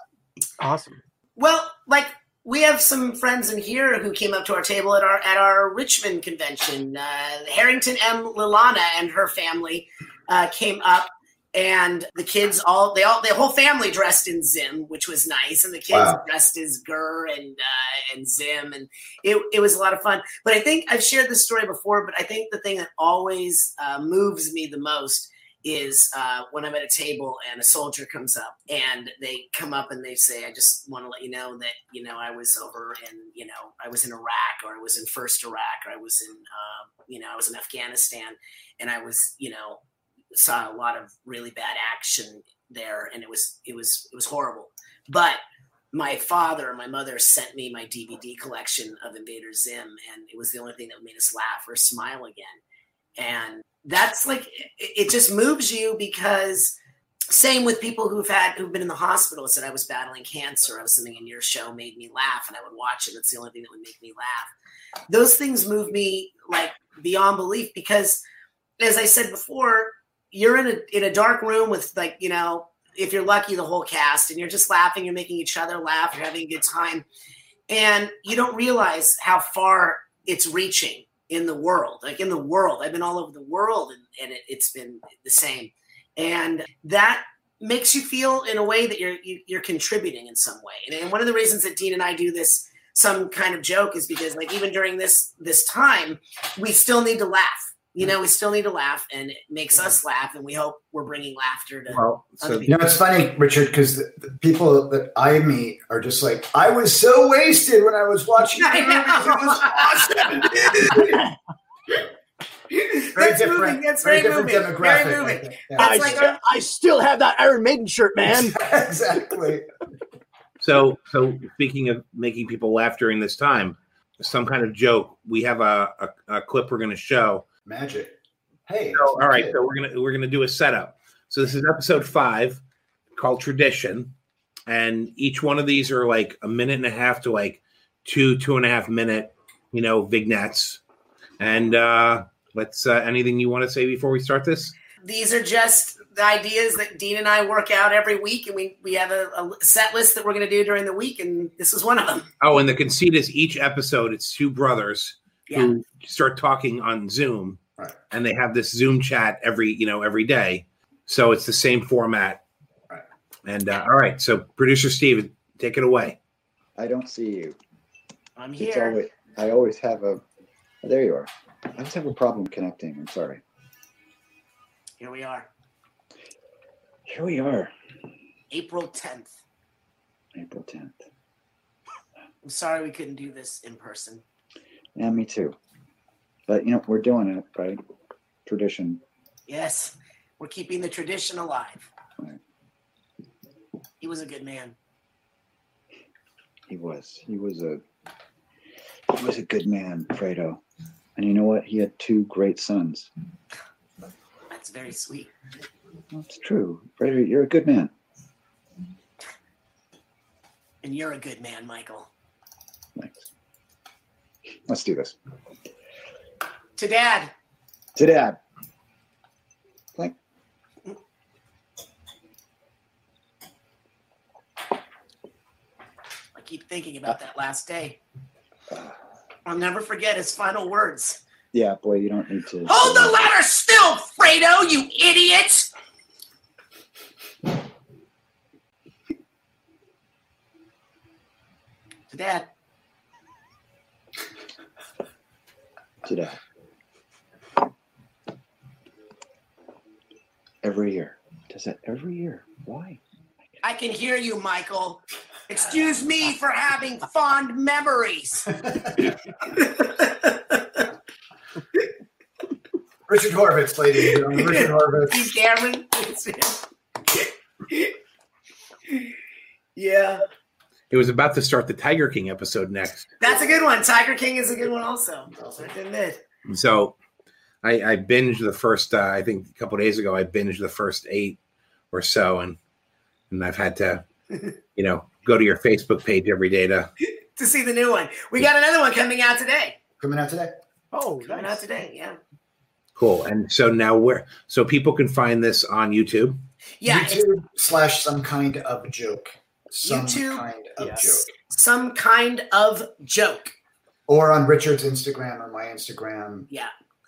[SPEAKER 1] Awesome.
[SPEAKER 3] Well, like we have some friends in here who came up to our table at our at our Richmond convention. Uh, Harrington M. Lilana and her family uh, came up, and the kids all they all the whole family dressed in Zim, which was nice, and the kids
[SPEAKER 4] Wow.
[SPEAKER 3] dressed as GIR and uh, and Zim, and it it was a lot of fun. But I think I've shared this story before, but I think the thing that always uh, moves me the most is uh, when I'm at a table and a soldier comes up and they come up and they say, I just want to let you know that, you know, I was over and, you know, I was in Iraq or I was in first Iraq or I was in, uh, you know, I was in Afghanistan and I was, you know, saw a lot of really bad action there and it was, it was, it was horrible. But my father my mother sent me my DVD collection of Invader Zim and it was the only thing that made us laugh or smile again. And that's like it, just moves you because same with people who've had who've been in the hospital said I was battling cancer. Was something in your show made me laugh and I would watch it. It's the only thing that would make me laugh. Those things move me like beyond belief because as I said before, you're in a in a dark room with like, you know, if you're lucky, the whole cast, and you're just laughing, you're making each other laugh, you're having a good time. And you don't realize how far it's reaching in the world. Like in the world, I've been all over the world and, and it, it's been the same. And that makes you feel in a way that you're you, you're contributing in some way. And, and one of the reasons that Dean and I do this some kind of joke is because like even during this this time, we still need to laugh. You know, we still need to laugh, and it makes us laugh, and we hope we're bringing laughter to.
[SPEAKER 2] Well,
[SPEAKER 3] other
[SPEAKER 2] so
[SPEAKER 4] You know, it's funny, Richard, because the, the people that I meet are just like, I was so wasted when I was watching
[SPEAKER 3] I
[SPEAKER 4] the movies. It was awesome. Very
[SPEAKER 3] That's moving. That's very,
[SPEAKER 4] different
[SPEAKER 3] moving.
[SPEAKER 4] demographic.
[SPEAKER 3] Very
[SPEAKER 4] I
[SPEAKER 3] moving.
[SPEAKER 4] Yeah.
[SPEAKER 1] I,
[SPEAKER 3] like
[SPEAKER 1] still,
[SPEAKER 3] our-
[SPEAKER 1] I still have that Iron Maiden shirt, man.
[SPEAKER 4] exactly.
[SPEAKER 2] So, so speaking of making people laugh during this time, some kind of joke. We have a, a, a clip we're going to show.
[SPEAKER 4] Magic. Hey.
[SPEAKER 2] So, all right,
[SPEAKER 4] kid.
[SPEAKER 2] so we're gonna we're gonna do a setup. So this is episode five, called Tradition, and each one of these are like a minute and a half to like two two and a half minute, you know, vignettes. And uh let's uh, anything you want to say before we start this?
[SPEAKER 3] these are just the ideas that Dean and I work out every week, and we we have a, a set list that we're going to do during the week, and this is one of them.
[SPEAKER 2] Oh, and the conceit is each episode it's two brothers
[SPEAKER 3] Yeah.
[SPEAKER 2] who start talking on Zoom
[SPEAKER 4] Right.
[SPEAKER 2] and they have this Zoom chat every you know every day. So it's the same format.
[SPEAKER 4] Right.
[SPEAKER 2] And uh, all right, so producer Steve, take it away.
[SPEAKER 5] I don't see you.
[SPEAKER 3] I'm
[SPEAKER 5] It's
[SPEAKER 3] here.
[SPEAKER 5] always I always have a. oh, there you are. I always have a problem connecting. I'm sorry.
[SPEAKER 3] Here we are.
[SPEAKER 5] Here we are,
[SPEAKER 3] April 10th.
[SPEAKER 5] April 10th.
[SPEAKER 3] I'm sorry we couldn't do this in person.
[SPEAKER 5] Yeah, me too. But you know, we're doing it, right? Tradition.
[SPEAKER 3] Yes, we're keeping the tradition alive.
[SPEAKER 5] Right.
[SPEAKER 3] He was a good man.
[SPEAKER 5] He was. He was a. He was a good man, Fredo. And you know what? He had two great sons.
[SPEAKER 3] That's very sweet.
[SPEAKER 5] That's true. Fredo, you're a good man.
[SPEAKER 3] And you're a good man, Michael.
[SPEAKER 5] Thanks. Let's do this.
[SPEAKER 3] To dad.
[SPEAKER 5] To dad. Clink.
[SPEAKER 3] I keep thinking about that last day. I'll never forget his final words.
[SPEAKER 5] Yeah, boy, you don't need to.
[SPEAKER 3] Hold the ladder still, Fredo, you idiot! To dad.
[SPEAKER 5] to dad. Every year. Does that every year? Why?
[SPEAKER 3] I can hear you, Michael. Excuse me for having fond memories.
[SPEAKER 4] Richard Horvitz, ladies and gentlemen. Richard Horvitz.
[SPEAKER 3] Steve Cameron. yeah,
[SPEAKER 2] It was about to start the Tiger King episode next.
[SPEAKER 3] that's a good one. Tiger King is a good one, also. I have admit.
[SPEAKER 2] So I, I binged the first. Uh, I think a couple days ago, I binged the first eight or so, and and I've had to, you know, go to your Facebook page every day to.
[SPEAKER 3] To see the new one, we got another one coming out today.
[SPEAKER 4] Coming out today.
[SPEAKER 1] Oh, oh
[SPEAKER 3] Coming out today, yeah,
[SPEAKER 2] Cool. And so now where so people can find this on YouTube.
[SPEAKER 3] yeah.
[SPEAKER 4] YouTube slash some kind of joke. Some
[SPEAKER 3] YouTube,
[SPEAKER 4] kind of
[SPEAKER 1] yes.
[SPEAKER 4] joke.
[SPEAKER 3] some kind of joke.
[SPEAKER 4] Or on Richard's Instagram or my Instagram.
[SPEAKER 3] Yeah,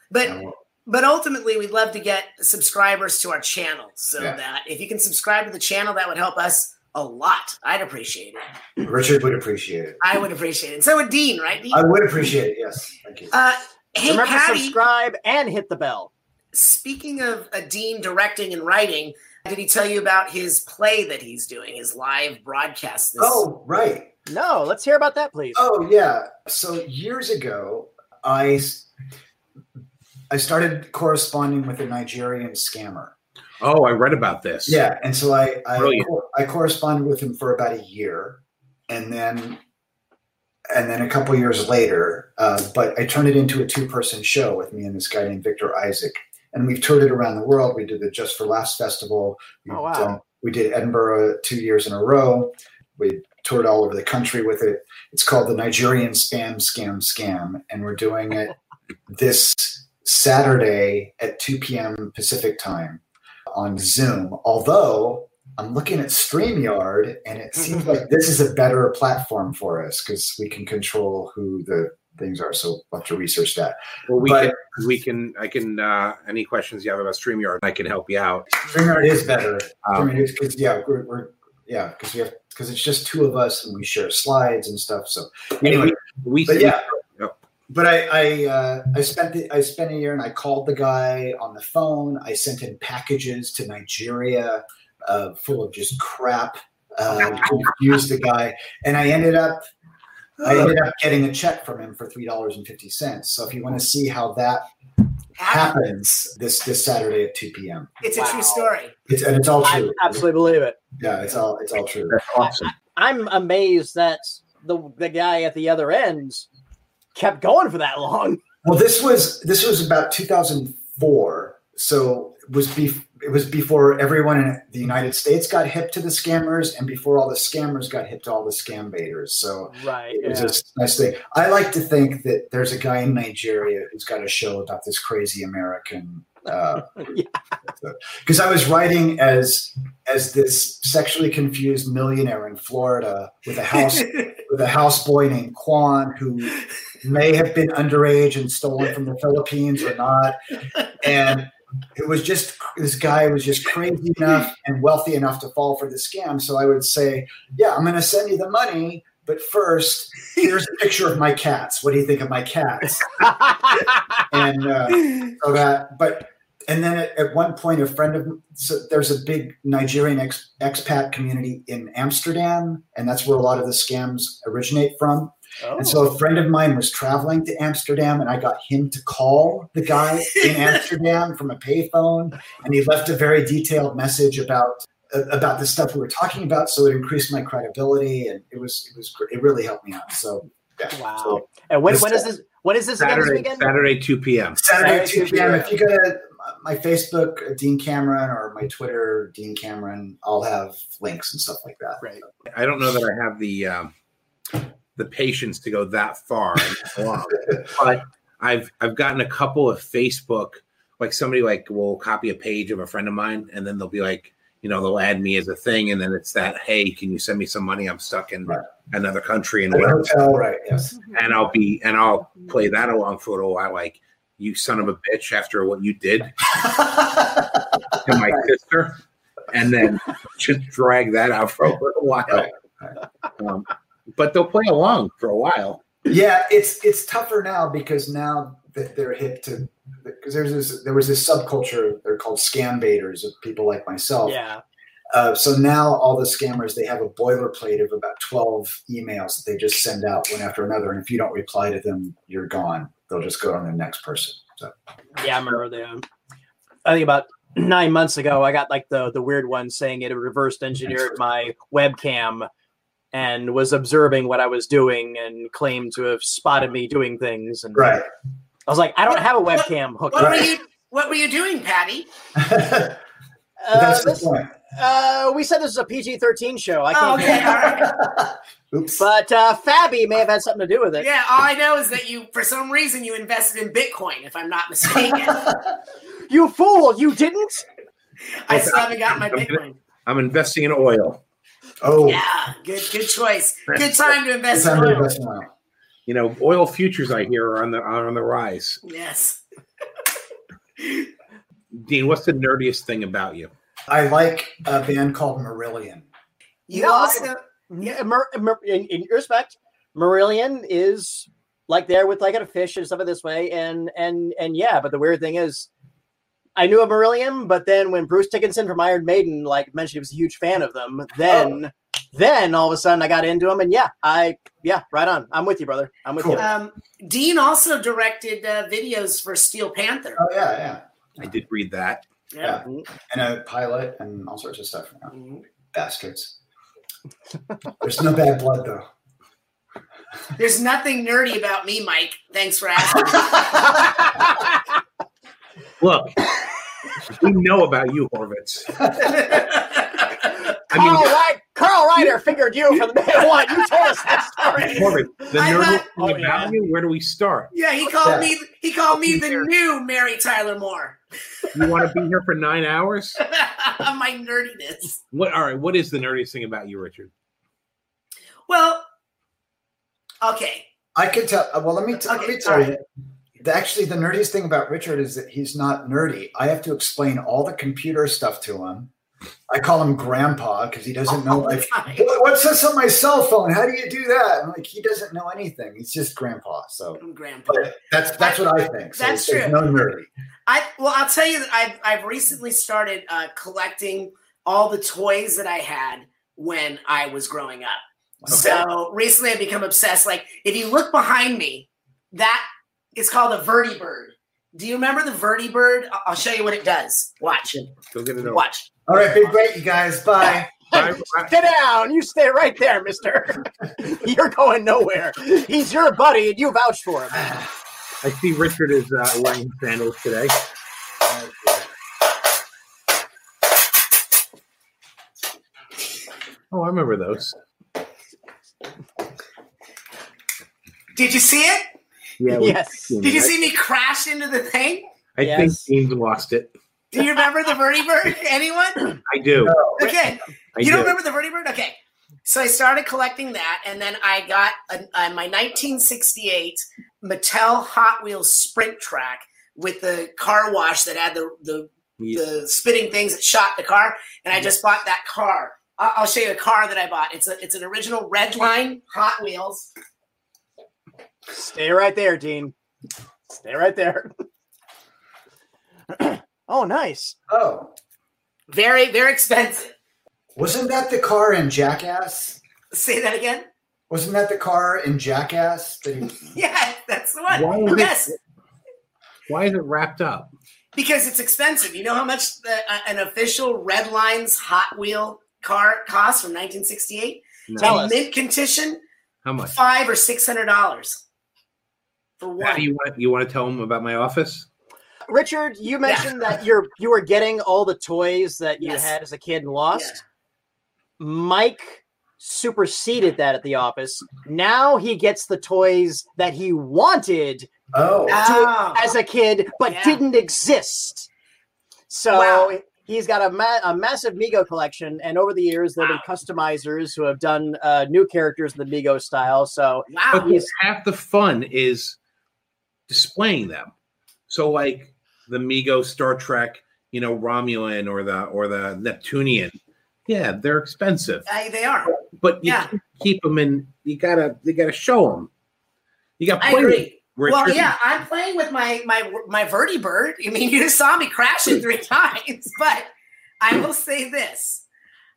[SPEAKER 3] but
[SPEAKER 4] And we'll-
[SPEAKER 3] but ultimately, we'd love to get subscribers to our channel, so
[SPEAKER 4] Yeah.
[SPEAKER 3] that if you can subscribe to the channel, that would help us a lot. I'd appreciate it.
[SPEAKER 4] Richard would appreciate it.
[SPEAKER 3] I would appreciate it. And so would Dean, right? Dean?
[SPEAKER 4] I would appreciate it. Yes. Thank you.
[SPEAKER 3] Uh, hey,
[SPEAKER 1] Remember to subscribe and hit the bell.
[SPEAKER 3] Speaking of a Dean directing and writing, did he tell you about his play that he's doing, his live broadcast? This-
[SPEAKER 4] Oh, right.
[SPEAKER 1] No, let's hear about that, please.
[SPEAKER 4] Oh yeah. So years ago, I s- I started corresponding with a Nigerian scammer.
[SPEAKER 2] Oh, I read about this.
[SPEAKER 4] Yeah, and so I I,
[SPEAKER 2] Brilliant.
[SPEAKER 4] I corresponded with him for about a year, and then and then a couple years later, uh, but I turned it into a two person show with me and this guy named Victor Isaac, and we've toured it around the world. We did the Just for Laughs festival.
[SPEAKER 1] Oh, wow.
[SPEAKER 4] done- we did Edinburgh two years in a row. We toured all over the country with it. It's called the Nigerian Spam Scam Scam, and we're doing it this Saturday at 2 p.m. Pacific time on Zoom. Although I'm looking at StreamYard, and it seems like this is a better platform for us because we can control who the things are. So we'll have to research that.
[SPEAKER 2] Well, we
[SPEAKER 4] But-
[SPEAKER 2] can, we can, I can, uh, any questions you have about StreamYard, I can help you out.
[SPEAKER 4] StreamYard is better.
[SPEAKER 2] Um,
[SPEAKER 4] because yeah, we're, we're yeah, because we have because it's just two of us and we share slides and stuff. So anyway,
[SPEAKER 2] we,
[SPEAKER 4] but yeah. But I I, uh, I spent the, I spent a year and I called the guy on the phone. I sent him packages to Nigeria, uh, full of just crap. Uh, confused the guy, and I ended up I ended up getting a check from him for three dollars and fifty cents. So if you want to see how that happens, this this Saturday at two p.m.
[SPEAKER 3] It's a
[SPEAKER 1] Wow.
[SPEAKER 3] true story.
[SPEAKER 4] It's and it's all
[SPEAKER 1] I
[SPEAKER 4] true.
[SPEAKER 1] absolutely believe it.
[SPEAKER 4] Yeah, it's all it's all true.
[SPEAKER 2] That's awesome.
[SPEAKER 1] I'm amazed that the the guy at the other end kept going for that long.
[SPEAKER 4] Well, this was this was about 2004, so it was bef- it was before everyone in the United States got hip to the scammers, and before all the scammers got hip to all the scam baiters. So
[SPEAKER 1] Right.
[SPEAKER 4] it was
[SPEAKER 1] yeah.
[SPEAKER 4] a nice thing. I like to think that there's a guy in Nigeria who's got a show about this crazy American Because I was writing as as this sexually confused millionaire in Florida with a house with a houseboy named Quan who may have been underage and stolen from the Philippines or not, and it was just this guy was just crazy enough and wealthy enough to fall for the scam. So I would say, "Yeah, I'm going to send you the money." But first, here's a picture of my cats. What do you think of my cats? and uh, so that, but and then at, at, one point, a friend of so there's a big Nigerian ex, expat community in Amsterdam, and that's where a lot of the scams originate from. Oh. And so oh. a friend of mine was traveling to Amsterdam, and I got him to call the guy in Amsterdam from a payphone, and he left a very detailed message about uh, about the stuff we were talking about. So it increased my credibility, and it was it was it really helped me out. So
[SPEAKER 1] yeah. Wow. So, and when, when is this? When is this
[SPEAKER 2] Saturday,
[SPEAKER 1] again?
[SPEAKER 2] Saturday, 2 p.m.
[SPEAKER 4] Saturday, 2 p.m. If you go to my Facebook, Dean Cameron, or my Twitter, Dean Cameron, I'll have links and stuff like that.
[SPEAKER 1] Right.
[SPEAKER 2] I don't know that I have the um, the patience to go that far, along, but I've I've gotten a couple of Facebook, like somebody like will copy a page of a friend of mine, and then they'll be like, you know, they'll add me as a thing, and then it's that, hey, can you send me some money? I'm stuck in right. another country and
[SPEAKER 4] hotel, right? Yes,
[SPEAKER 2] and I'll be and I'll play that along for a little while, like you son of a bitch after what you did to my sister, and then just drag that out for a little while. Right. Um, but they'll play along for a while.
[SPEAKER 4] Yeah, it's it's tougher now because now that they're hip to because there's this there was this subculture they're called scam baiters of people like myself.
[SPEAKER 1] Yeah.
[SPEAKER 4] Uh, so now all the scammers they have a boilerplate of about 12 emails that they just send out one after another and if you don't reply to them you're gone they'll just go on the next person so
[SPEAKER 1] yeah i remember them i think about nine months ago i got like the the weird one saying it reversed engineered my webcam and was observing what i was doing and claimed to have spotted me doing things and
[SPEAKER 4] right
[SPEAKER 1] I was like, I don't have a webcam hooked.
[SPEAKER 3] What, what were you? What were you doing, Patty?
[SPEAKER 4] uh, That's the point.
[SPEAKER 1] Uh, we said this is a PG thirteen show. I can't.
[SPEAKER 3] Oh, okay, all right.
[SPEAKER 4] Oops.
[SPEAKER 1] But uh, Fabby may have had something to do with it.
[SPEAKER 3] Yeah, all I know is that you, for some reason, you invested in Bitcoin. If I'm not mistaken.
[SPEAKER 1] you fool! You didn't.
[SPEAKER 3] I still haven't gotten my Bitcoin.
[SPEAKER 2] I'm investing in oil.
[SPEAKER 4] Oh,
[SPEAKER 3] yeah, good, good choice. Good time to invest
[SPEAKER 4] Time
[SPEAKER 3] in
[SPEAKER 4] to
[SPEAKER 3] oil.
[SPEAKER 4] invest in oil.
[SPEAKER 2] You know, oil futures I hear are on the are on the rise.
[SPEAKER 3] Yes.
[SPEAKER 2] Dean, what's the nerdiest thing about you?
[SPEAKER 4] I like a band called Marillion.
[SPEAKER 3] You
[SPEAKER 1] No, I-
[SPEAKER 3] also.
[SPEAKER 1] Yeah, Mer- Mer- in, in respect, Marillion is like there with like a fish and stuff of this way, and and and yeah. But the weird thing is, I knew of Marillion, but then when Bruce Dickinson from Iron Maiden like mentioned he was a huge fan of them, then then all of a sudden I got into him, and yeah, I yeah, right on. I'm with you, brother. I'm with
[SPEAKER 4] Cool.
[SPEAKER 1] you.
[SPEAKER 3] Um, Dean also directed uh, videos for Steel Panther.
[SPEAKER 4] Oh yeah, yeah,
[SPEAKER 2] I did read that.
[SPEAKER 3] Yeah.
[SPEAKER 4] and a pilot and all sorts of stuff. Yeah.
[SPEAKER 3] Mhm.
[SPEAKER 4] Bastards. There's no bad blood though.
[SPEAKER 3] There's nothing nerdy about me, Mike. Thanks for asking.
[SPEAKER 2] Look, we know about you, Horvitz. I
[SPEAKER 1] Carl,
[SPEAKER 2] mean,
[SPEAKER 1] Ry- Carl Ryder figured you from the day one. You told us that story.
[SPEAKER 2] Horvitz, the
[SPEAKER 3] I
[SPEAKER 2] nerdiest
[SPEAKER 3] thought-
[SPEAKER 2] thing
[SPEAKER 1] Oh,
[SPEAKER 2] about
[SPEAKER 1] yeah.
[SPEAKER 2] you. Where do we start?
[SPEAKER 3] yeah, he called
[SPEAKER 4] Yeah.
[SPEAKER 3] me. He called me the new Mary Tyler Moore.
[SPEAKER 2] You want to be here for nine hours?
[SPEAKER 3] My nerdiness.
[SPEAKER 2] What? All right. What is the nerdiest thing about you, Richard?
[SPEAKER 3] Well, okay.
[SPEAKER 4] I could tell. uh, Well, let me, t- let me tell
[SPEAKER 3] all
[SPEAKER 4] you. The, actually, the nerdiest thing about Richard is that he's not nerdy. I have to explain all the computer stuff to him. I call him Grandpa because he doesn't know. Like, what's this on my cell phone? How do you do that? I'm like, he doesn't know anything. He's just Grandpa. So,
[SPEAKER 3] I'm Grandpa.
[SPEAKER 4] that's that's what I think. So
[SPEAKER 3] That's true.
[SPEAKER 4] No nerdy.
[SPEAKER 3] I well, I'll tell you that I've I've recently started uh, collecting all the toys that I had when I was growing up. So recently, I've become obsessed. Like if you look behind me, that is called a vertibird. Do you remember the vertibird? I- I'll show you what it does. Watch. It.
[SPEAKER 2] Go get it over.
[SPEAKER 3] Watch.
[SPEAKER 4] All right, big break, you guys. Bye.
[SPEAKER 2] Bye, bye.
[SPEAKER 1] Sit down. You stay right there, mister. You're going nowhere. He's your buddy, and you vouch for him.
[SPEAKER 2] I see Richard is uh, wearing sandals today. Oh, I remember those.
[SPEAKER 3] Did you see it?
[SPEAKER 2] Yeah.
[SPEAKER 1] Yes.
[SPEAKER 3] Did you see me crash into the thing?
[SPEAKER 2] I
[SPEAKER 1] Yes.
[SPEAKER 2] think Dean's lost it.
[SPEAKER 3] Do you remember the Vertibird? Anyone?
[SPEAKER 2] I do.
[SPEAKER 3] Okay.
[SPEAKER 2] I
[SPEAKER 3] you
[SPEAKER 2] do.
[SPEAKER 3] don't remember the Vertibird? Okay. So I started collecting that, and then I got a, uh, my 1968 Mattel Hot Wheels Sprint Track with the car wash that had the the,
[SPEAKER 2] Yeah.
[SPEAKER 3] the spitting things that shot the car, and I just bought that car. I'll, I'll show you a car that I bought. It's a it's an original red line Hot Wheels.
[SPEAKER 1] Stay right there, Dean. Stay right there. oh, nice.
[SPEAKER 4] Oh,
[SPEAKER 3] Very very expensive.
[SPEAKER 4] wasn't that the car in Jackass?
[SPEAKER 3] Say that again.
[SPEAKER 4] Wasn't that the car in Jackass? That he,
[SPEAKER 3] Yeah, that's the
[SPEAKER 2] Why
[SPEAKER 3] one.
[SPEAKER 2] is it-
[SPEAKER 3] Yes.
[SPEAKER 2] Why is it wrapped up?
[SPEAKER 3] Because it's expensive. You know how much the, uh, an official Red Lines Hot Wheel car costs from 1968?
[SPEAKER 2] No.
[SPEAKER 1] Tell
[SPEAKER 3] In
[SPEAKER 1] us.
[SPEAKER 3] mint condition,
[SPEAKER 2] How much?
[SPEAKER 3] five or six hundred dollars for
[SPEAKER 2] How
[SPEAKER 3] one.
[SPEAKER 2] do you want? You want to tell them about my office?
[SPEAKER 1] Richard, you mentioned that you're you were getting all the toys that you
[SPEAKER 3] Yes.
[SPEAKER 1] had as a kid and lost. Mike superseded that at the office. Now he gets the toys that he wanted
[SPEAKER 4] oh,
[SPEAKER 3] Oh,
[SPEAKER 1] as a kid, but
[SPEAKER 3] Yeah.
[SPEAKER 1] didn't exist. So
[SPEAKER 3] Wow.
[SPEAKER 1] he's got a, ma- a massive Mego collection, and over the years, there have been customizers who have done uh, new characters in the Mego style. So
[SPEAKER 3] wow.
[SPEAKER 2] But half the fun is displaying them. So, like the Mego Star Trek, you know, Romulan or the or the Neptunian. Yeah, they're expensive,
[SPEAKER 3] Uh, they are.
[SPEAKER 2] but you
[SPEAKER 3] Yeah.
[SPEAKER 2] keep them in. You gotta, you gotta show them. You got.
[SPEAKER 3] I agree. Well, yeah, I'm playing with my my my Vertibird. I mean, you just saw me crash it three times, but I will say this: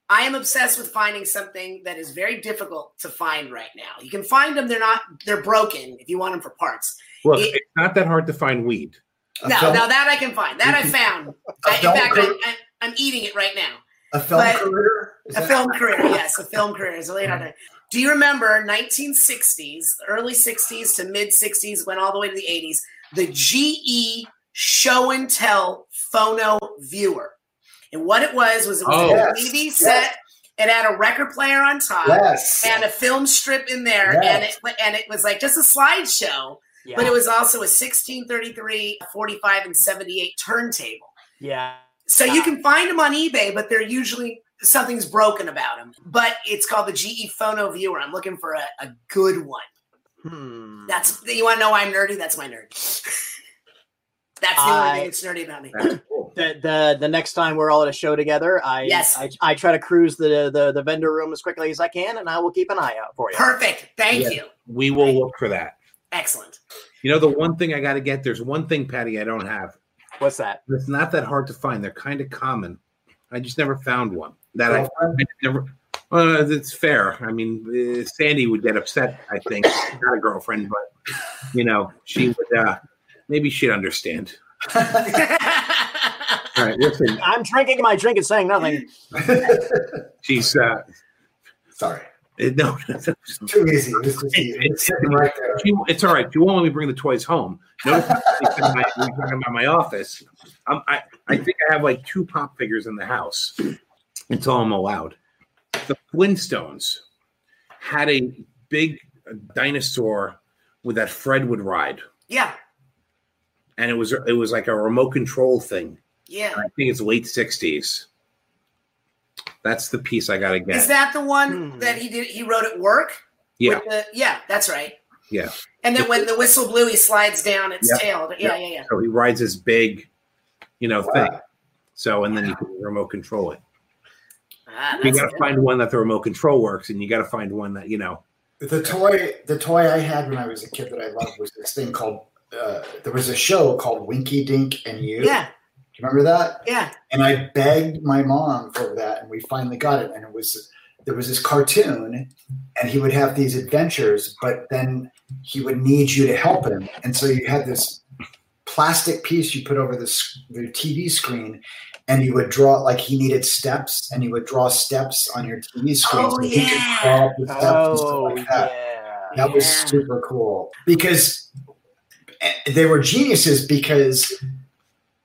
[SPEAKER 3] I am obsessed with finding something that is very difficult to find right now. You can find them; they're not they're broken if you want them for parts.
[SPEAKER 2] Look,
[SPEAKER 3] it-
[SPEAKER 2] it's not that hard to find weed.
[SPEAKER 3] No,
[SPEAKER 4] film,
[SPEAKER 3] now that I can find, that I found. I, in fact,
[SPEAKER 4] career?
[SPEAKER 3] I, I'm eating it right now.
[SPEAKER 4] a film
[SPEAKER 3] but-
[SPEAKER 4] career. Is
[SPEAKER 3] A
[SPEAKER 4] that-
[SPEAKER 3] film career, yes, a film career. Is late on it. Mm. Do you remember 1960s, early 60s to mid 60s, went all the way to the 80s? The GE Show and Tell Phono Viewer, and what it was was it was
[SPEAKER 2] Oh.
[SPEAKER 3] a
[SPEAKER 4] Yes,
[SPEAKER 3] DVD
[SPEAKER 4] yes.
[SPEAKER 3] set. It had a record player on top
[SPEAKER 4] Yes.
[SPEAKER 3] and a film strip in there, and it and it was like just a slideshow,
[SPEAKER 1] yeah,
[SPEAKER 3] but it was also a 1633, 45, and 78 turntable.
[SPEAKER 1] yeah.
[SPEAKER 3] So you can find them on eBay, but they're usually something's broken about them. But it's called the GE Phono Viewer. I'm looking for a, a good one.
[SPEAKER 1] Hmm.
[SPEAKER 3] That's you want to know why I'm nerdy? That's my nerd. That's the only thing that's nerdy about me.
[SPEAKER 2] Cool.
[SPEAKER 1] the, the the next time we're all at a show together, I
[SPEAKER 3] Yes.
[SPEAKER 1] I, I try to cruise the, the the vendor room as quickly as I can, and I will keep an eye out for you.
[SPEAKER 3] Perfect. Thank
[SPEAKER 2] Yeah.
[SPEAKER 3] you.
[SPEAKER 2] We will look for that.
[SPEAKER 3] Excellent.
[SPEAKER 2] You know, the one thing I got to get. There's one thing, Patty, I don't have.
[SPEAKER 1] What's that?
[SPEAKER 2] It's not that hard to find. They're kind of common. I just never found one that I, I never. Uh, it's fair. I mean, uh, Sandy would get upset. I think not a girlfriend, but you know, she would. uh Maybe she'd understand. All right, listen.
[SPEAKER 1] I'm drinking my drink and saying nothing.
[SPEAKER 2] She's uh
[SPEAKER 4] Sorry.
[SPEAKER 2] no.
[SPEAKER 4] Too easy. This is easy. It's sitting right
[SPEAKER 2] it's all right. You won't let me bring the toys home. Notice we're talking about- we're talking about my office. Um, I, I think I have like two pop figures in the house until I'm allowed. The Flintstones had a big dinosaur with that Fred would ride,
[SPEAKER 3] yeah.
[SPEAKER 2] and it was it was like a remote control thing.
[SPEAKER 3] Yeah.
[SPEAKER 2] I think it's late '60s. That's the piece I got to get.
[SPEAKER 3] Is that the one
[SPEAKER 1] Hmm.
[SPEAKER 3] that he did? He wrote at work.
[SPEAKER 2] yeah,
[SPEAKER 3] With the, yeah. That's right.
[SPEAKER 2] yeah.
[SPEAKER 3] And then when the whistle blew, he slides down its
[SPEAKER 2] Yep.
[SPEAKER 3] tail. Yeah, yeah, yeah.
[SPEAKER 2] So he rides his big, you know, thing. So and then you can remote control it.
[SPEAKER 3] Ah,
[SPEAKER 2] You got to find one that the remote control works, and you got to find one that you know.
[SPEAKER 4] The toy, the toy I had when I was a kid that I loved was this thing called. Uh, there was a show called Winky Dink and You.
[SPEAKER 3] yeah,
[SPEAKER 4] Do you remember that?
[SPEAKER 3] yeah.
[SPEAKER 4] And I begged my mom for that, and we finally got it. And it was there was this cartoon, and he would have these adventures, but then he would need you to help him, and so you had this plastic piece you put over the, the TV screen, and you would draw like he needed steps, and you would draw steps on your TV screen.
[SPEAKER 3] Oh,
[SPEAKER 4] so he could
[SPEAKER 3] yeah.
[SPEAKER 4] draw up the steps and stuff
[SPEAKER 1] Oh
[SPEAKER 4] like that.
[SPEAKER 1] yeah.
[SPEAKER 4] That was
[SPEAKER 3] Yeah.
[SPEAKER 4] super cool because eh, they were geniuses because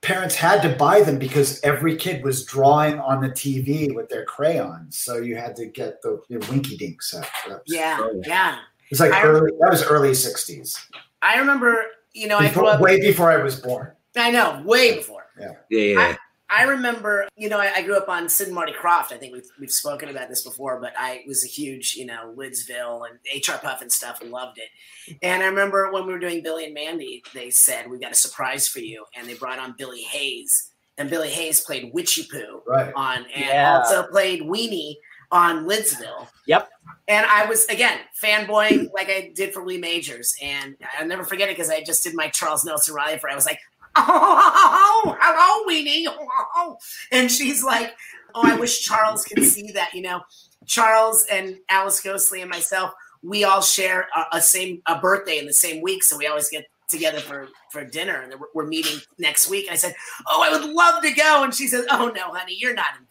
[SPEAKER 4] parents had to buy them because every kid was drawing on the TV with their crayons. So you had to get the, the Winky Dink set.
[SPEAKER 3] Yeah,
[SPEAKER 2] Oh.
[SPEAKER 3] yeah.
[SPEAKER 4] It was like
[SPEAKER 3] I-
[SPEAKER 4] early, that was early 60s.
[SPEAKER 3] I remember, you know, I grew up.
[SPEAKER 4] way before I was born.
[SPEAKER 3] I know, way before.
[SPEAKER 2] Yeah, yeah.
[SPEAKER 3] I remember, you know, I, I, grew up on Sid and Marty Krofft. I think we've, we've spoken about this before, but I was a huge, you know, Lidsville and HR Pufnstuf and loved it. And I remember when we were doing Billy and Mandy, they said, We got a surprise for you. And they brought on Billy Hayes. And Billy Hayes played Witchy Poo
[SPEAKER 4] right.
[SPEAKER 3] on, and yeah. also played Weenie on Lidsville.
[SPEAKER 1] Yep.
[SPEAKER 3] And I was again fanboying like I did for Lee Majors, and I'll never forget it because I just did my Charles Nelson Reilly for. I was like, oh, hello, Weenie. Oh. And she's like, oh, I wish Charles could see that. You know, Charles and Alice Ghostley and myself, we all share a, a same a birthday in the same week, so we always get together for for dinner, and we're meeting next week. And I said, oh, I would love to go, and she says, oh no, honey, you're not invited.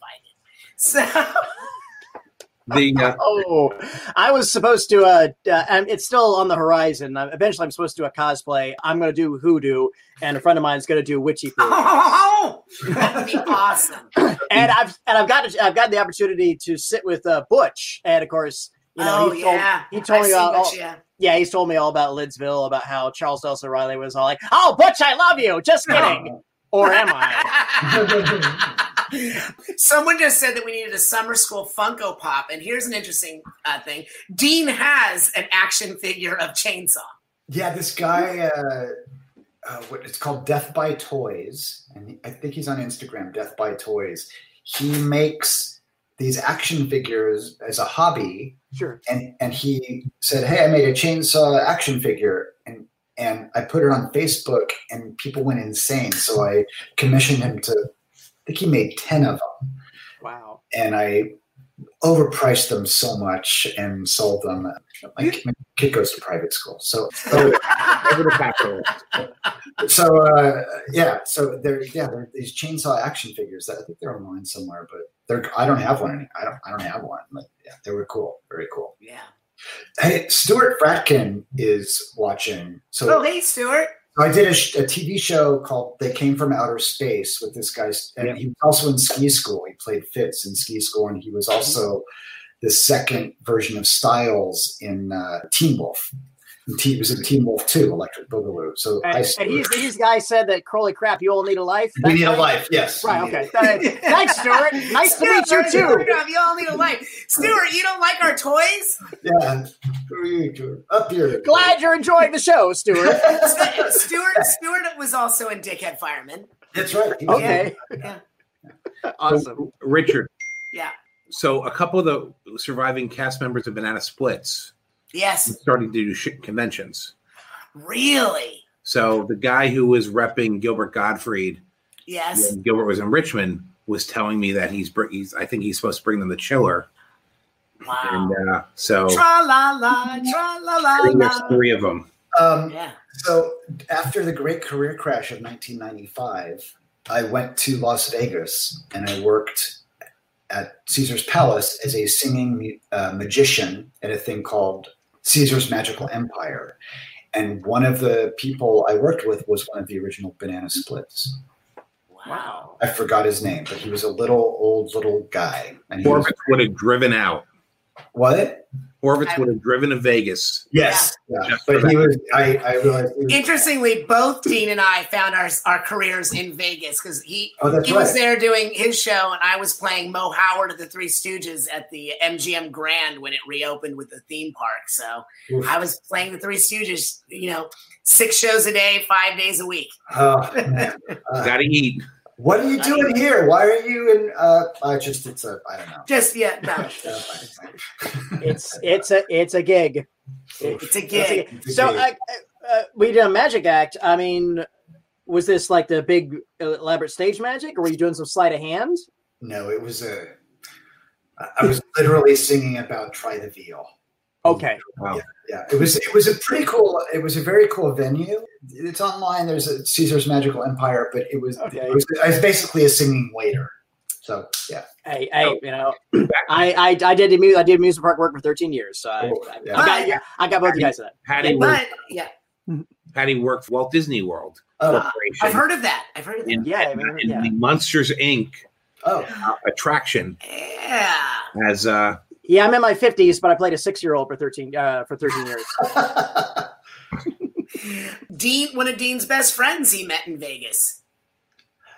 [SPEAKER 3] So.
[SPEAKER 1] The uh, oh i was supposed to uh, uh and it's still on the horizon. Uh, eventually i'm supposed to do a cosplay. I'm going to do hoodoo and a friend of mine's going to do witchy poo.
[SPEAKER 3] oh that'd be awesome.
[SPEAKER 1] And i've and i've got i've got the opportunity to sit with uh butch. And of course you know
[SPEAKER 3] oh,
[SPEAKER 1] he told,
[SPEAKER 3] yeah.
[SPEAKER 1] he told
[SPEAKER 3] I
[SPEAKER 1] me about
[SPEAKER 3] Butch,
[SPEAKER 1] all,
[SPEAKER 3] yeah.
[SPEAKER 1] yeah he's told me all about lidsville about how charles nelson reilly was all like oh butch i love you. Just kidding or am i
[SPEAKER 3] Someone just said that we needed a summer school Funko Pop, and here's an interesting uh, thing: Dean has an action figure of Chainsaw.
[SPEAKER 4] Yeah, this guy. Uh, uh, what it's called Death by Toys, and I think he's on Instagram. Death by Toys. He makes these action figures as a hobby.
[SPEAKER 1] Sure.
[SPEAKER 4] And and he said, "Hey, I made a chainsaw action figure," and I put it on Facebook, and people went insane. So I commissioned him to I think he made 10 of them.
[SPEAKER 1] Wow.
[SPEAKER 4] And I overpriced them so much and sold them. My, my kid goes to private school. So, so, so uh, yeah, so they're, yeah, they're these chainsaw action figures that I think they're online somewhere, but they're, I don't have one. I don't, I don't have one, but yeah, they were cool. Very cool.
[SPEAKER 3] Yeah.
[SPEAKER 4] Hey, Stuart Fratkin is watching. So,
[SPEAKER 3] oh, hey, Stuart.
[SPEAKER 4] I did a, a, TV show called "They Came from Outer Space" with this guy, and yeah. he was also in Ski School. He played Fitz in Ski School, and he was also the second version of Stiles in uh, Teen Wolf. He was in Teen Wolf 2, Electric Boogaloo. So
[SPEAKER 1] and, and he's, these guys said that, holy crap, you all need a life.
[SPEAKER 4] That's we need right? a life, yes.
[SPEAKER 1] Right, okay. Thanks, Stuart. Nice to meet you, too.
[SPEAKER 3] You all need a life. Stuart, you don't like our toys?
[SPEAKER 4] Yeah. Up here.
[SPEAKER 1] Glad you're enjoying the show, Stuart.
[SPEAKER 3] Stuart Stuart was also in Dickhead Fireman.
[SPEAKER 4] That's right.
[SPEAKER 1] Okay.
[SPEAKER 3] Yeah.
[SPEAKER 1] Awesome.
[SPEAKER 2] So, Richard.
[SPEAKER 3] Yeah.
[SPEAKER 2] So a couple of the surviving cast members have been out of Banana Splits
[SPEAKER 3] Yes.
[SPEAKER 2] Starting to do shit conventions.
[SPEAKER 3] Really?
[SPEAKER 2] So the guy who was repping Gilbert Gottfried,
[SPEAKER 3] yes,
[SPEAKER 2] Gilbert was in Richmond, was telling me that he's he's I think he's supposed to bring them the chiller.
[SPEAKER 3] Wow.
[SPEAKER 2] And uh, so
[SPEAKER 3] tra la la tra la la.
[SPEAKER 2] There's three of them.
[SPEAKER 4] Um,
[SPEAKER 3] yeah.
[SPEAKER 4] So after the great career crash of 1995, I went to Las Vegas and I worked at Caesar's Palace as a singing uh, magician at a thing called Caesar's Magical Empire. And one of the people I worked with was one of the original Banana Splits.
[SPEAKER 3] Wow.
[SPEAKER 4] I forgot his name, but he was a little old little guy.
[SPEAKER 2] And he was, would have driven out.
[SPEAKER 4] What?
[SPEAKER 2] Horvitz would have driven to Vegas.
[SPEAKER 4] Yes, yeah. Yeah. but he was. I, I realized. Was,
[SPEAKER 3] Interestingly, both Dean and I found our our careers in Vegas because he
[SPEAKER 4] oh,
[SPEAKER 3] he
[SPEAKER 4] right.
[SPEAKER 3] was there doing his show, and I was playing Moe Howard of the Three Stooges at the MGM Grand when it reopened with the theme park. So Oof. I was playing the Three Stooges. You know, six shows a day, five days a week.
[SPEAKER 4] Oh,
[SPEAKER 2] uh, Got to eat.
[SPEAKER 4] What are you doing here? Why are you in? Uh, I just it's a I don't know.
[SPEAKER 3] Just yeah, no.
[SPEAKER 1] it's it's a it's a gig.
[SPEAKER 3] It's a gig.
[SPEAKER 1] It's a, so uh, uh, we did a magic act. I mean, was this like the big elaborate stage magic, or were you doing some sleight of hand?
[SPEAKER 4] No, it was a. I was literally singing about "Try the Veal."
[SPEAKER 1] Okay.
[SPEAKER 2] Wow.
[SPEAKER 4] Yeah, yeah, it was it was a pretty cool. It was a very cool venue. It's online. There's a Caesar's Magical Empire, but it was
[SPEAKER 1] okay.
[SPEAKER 4] it was, I was basically a singing waiter. So yeah.
[SPEAKER 1] Hey, hey, you know, I, I I did I did amusement park work for 13 years, so I,
[SPEAKER 4] Oh,
[SPEAKER 1] I,
[SPEAKER 4] yeah.
[SPEAKER 1] I got yeah, I got both you guys that.
[SPEAKER 2] Patty
[SPEAKER 3] But
[SPEAKER 2] worked,
[SPEAKER 3] yeah,
[SPEAKER 2] Patty worked for Walt Disney World
[SPEAKER 4] Oh,
[SPEAKER 2] Corporation.
[SPEAKER 3] I've heard of that. I've heard of that.
[SPEAKER 2] in,
[SPEAKER 1] Yeah, I
[SPEAKER 2] in-
[SPEAKER 1] mean,
[SPEAKER 2] in
[SPEAKER 1] yeah.
[SPEAKER 2] the Monsters Inc.
[SPEAKER 4] oh,
[SPEAKER 2] attraction
[SPEAKER 3] Yeah.
[SPEAKER 2] as uh
[SPEAKER 1] Yeah, I'm in my 50s, but I played a six year old for 13 uh, for 13 years.
[SPEAKER 3] Dean, one of Dean's best friends, he met in Vegas.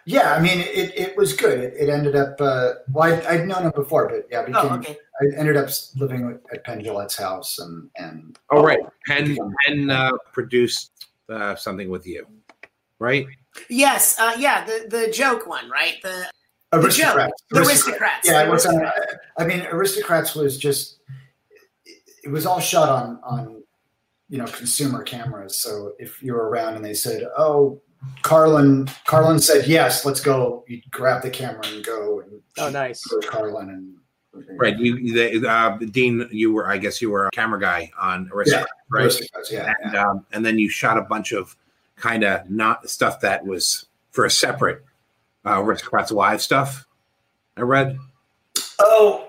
[SPEAKER 4] Yeah, I mean, it, it was good. It, it ended up. Uh, well, I, I'd known him before, but yeah, became,
[SPEAKER 3] Oh, okay.
[SPEAKER 4] I ended up living with, at Penn Jillette's house, and and
[SPEAKER 2] Oh, right. Penn Penn uh, produced uh, something with you, right?
[SPEAKER 3] Yes, uh, yeah, the the joke one, right? The
[SPEAKER 4] aristocrats.
[SPEAKER 3] The aristocrats.
[SPEAKER 4] Yeah, it was. On,
[SPEAKER 3] Aristocrats.
[SPEAKER 4] I mean, aristocrats was just. It, it was all shot on on, you know, consumer cameras. So if you were around and they said, "Oh, Carlin," Carlin said, "Yes, let's go." You grab the camera and go and
[SPEAKER 1] Oh, nice.
[SPEAKER 4] for Carlin and.
[SPEAKER 2] Right. You, the, uh, Dean, you were, I guess, you were a camera guy on Aristocrat, right?
[SPEAKER 4] Aristocrats, yeah.
[SPEAKER 2] And,
[SPEAKER 4] yeah.
[SPEAKER 2] um, and then you shot a bunch of kind of not stuff that was for a separate uh, Aristocrats Live stuff. I read.
[SPEAKER 4] Oh,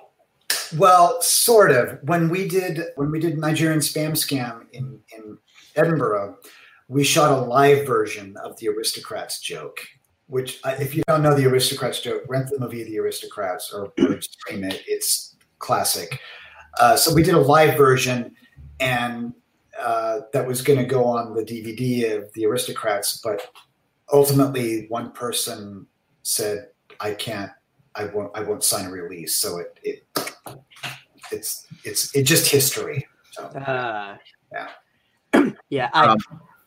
[SPEAKER 4] well, sort of. When we did when we did Nigerian spam scam in in Edinburgh, we shot a live version of the Aristocrats joke. Which, uh, if you don't know the Aristocrats joke, rent the movie The Aristocrats or, or stream it. It's classic. Uh, so we did a live version, and uh, that was going to go on the DVD of The Aristocrats. But ultimately, one person said, "I can't I won't I won't sign a release. So it, it it's it's it's just history. So
[SPEAKER 1] Uh,
[SPEAKER 4] Yeah.
[SPEAKER 1] yeah. I,
[SPEAKER 2] Um,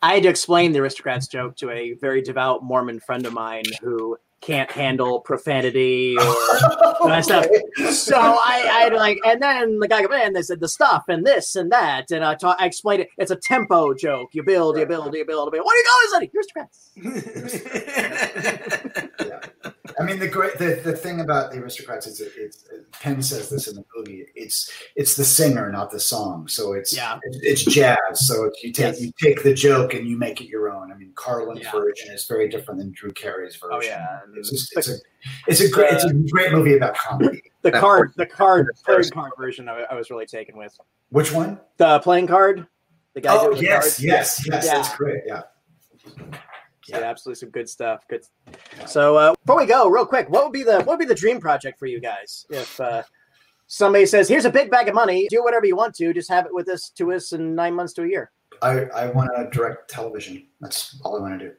[SPEAKER 1] I had to explain the aristocrats joke to a very devout Mormon friend of mine who can't handle profanity or Nice stuff. so I, I like, and then the guy came in. They said the stuff and this and that, and I, ta- I explained it. It's a tempo joke. You build, you build, you build, you build. What are you going to Aristocrats.
[SPEAKER 4] I mean the great the, the thing about the aristocrats is it, it's Penn says this in the movie. It's it's the singer, not the song. So it's
[SPEAKER 1] Yeah.
[SPEAKER 4] it's, it's jazz. So it's, you take
[SPEAKER 1] Yes.
[SPEAKER 4] you take the joke and you make it your own. I mean Carlin's
[SPEAKER 1] Yeah.
[SPEAKER 4] version is very different than Drew Carey's oh, version.
[SPEAKER 1] Oh yeah,
[SPEAKER 4] It's just, it's a it's a great it's a great movie about comedy.
[SPEAKER 1] the card, the card, third card version. I, I was really taken with
[SPEAKER 4] Which one?
[SPEAKER 1] the playing card. The guy.
[SPEAKER 4] Oh
[SPEAKER 1] doing the
[SPEAKER 4] yes, yes, yes.
[SPEAKER 1] Yeah.
[SPEAKER 4] That's great. Yeah.
[SPEAKER 1] Yeah, absolutely some good stuff. Good. So uh, before we go, real quick, what would be the what would be the dream project for you guys? If uh, somebody says, "Here's a big bag of money, do whatever you want to, just have it with us to us in nine months to a year."
[SPEAKER 4] I, I want to direct television. That's all I want to do.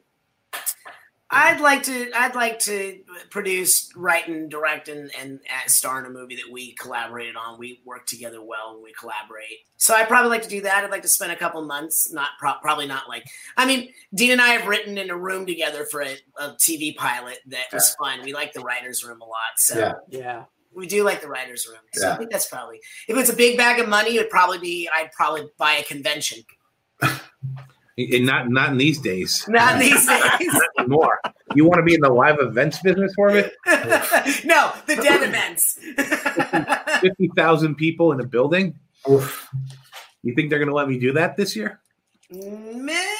[SPEAKER 3] I'd like to. I'd like to produce, write, and direct, and, and uh, star in a movie that we collaborated on. We work together well when we collaborate. So I'd probably like to do that. I'd like to spend a couple months. Not pro- probably not like. I mean, Dean and I have written in a room together for a, a TV pilot that was fun. We like the writers' room a lot. So
[SPEAKER 4] Yeah.
[SPEAKER 1] Yeah.
[SPEAKER 3] we do like the writers' room. So I think that's probably. If it's a big bag of money, it'd probably be. I'd probably buy a convention.
[SPEAKER 2] And not not in these days.
[SPEAKER 3] Not these days.
[SPEAKER 2] Anymore. You want to be in the live events business for it?
[SPEAKER 3] no, the dead events.
[SPEAKER 2] Fifty thousand people in a building.
[SPEAKER 4] Oof.
[SPEAKER 2] You think they're going to let me do that this year?
[SPEAKER 3] May-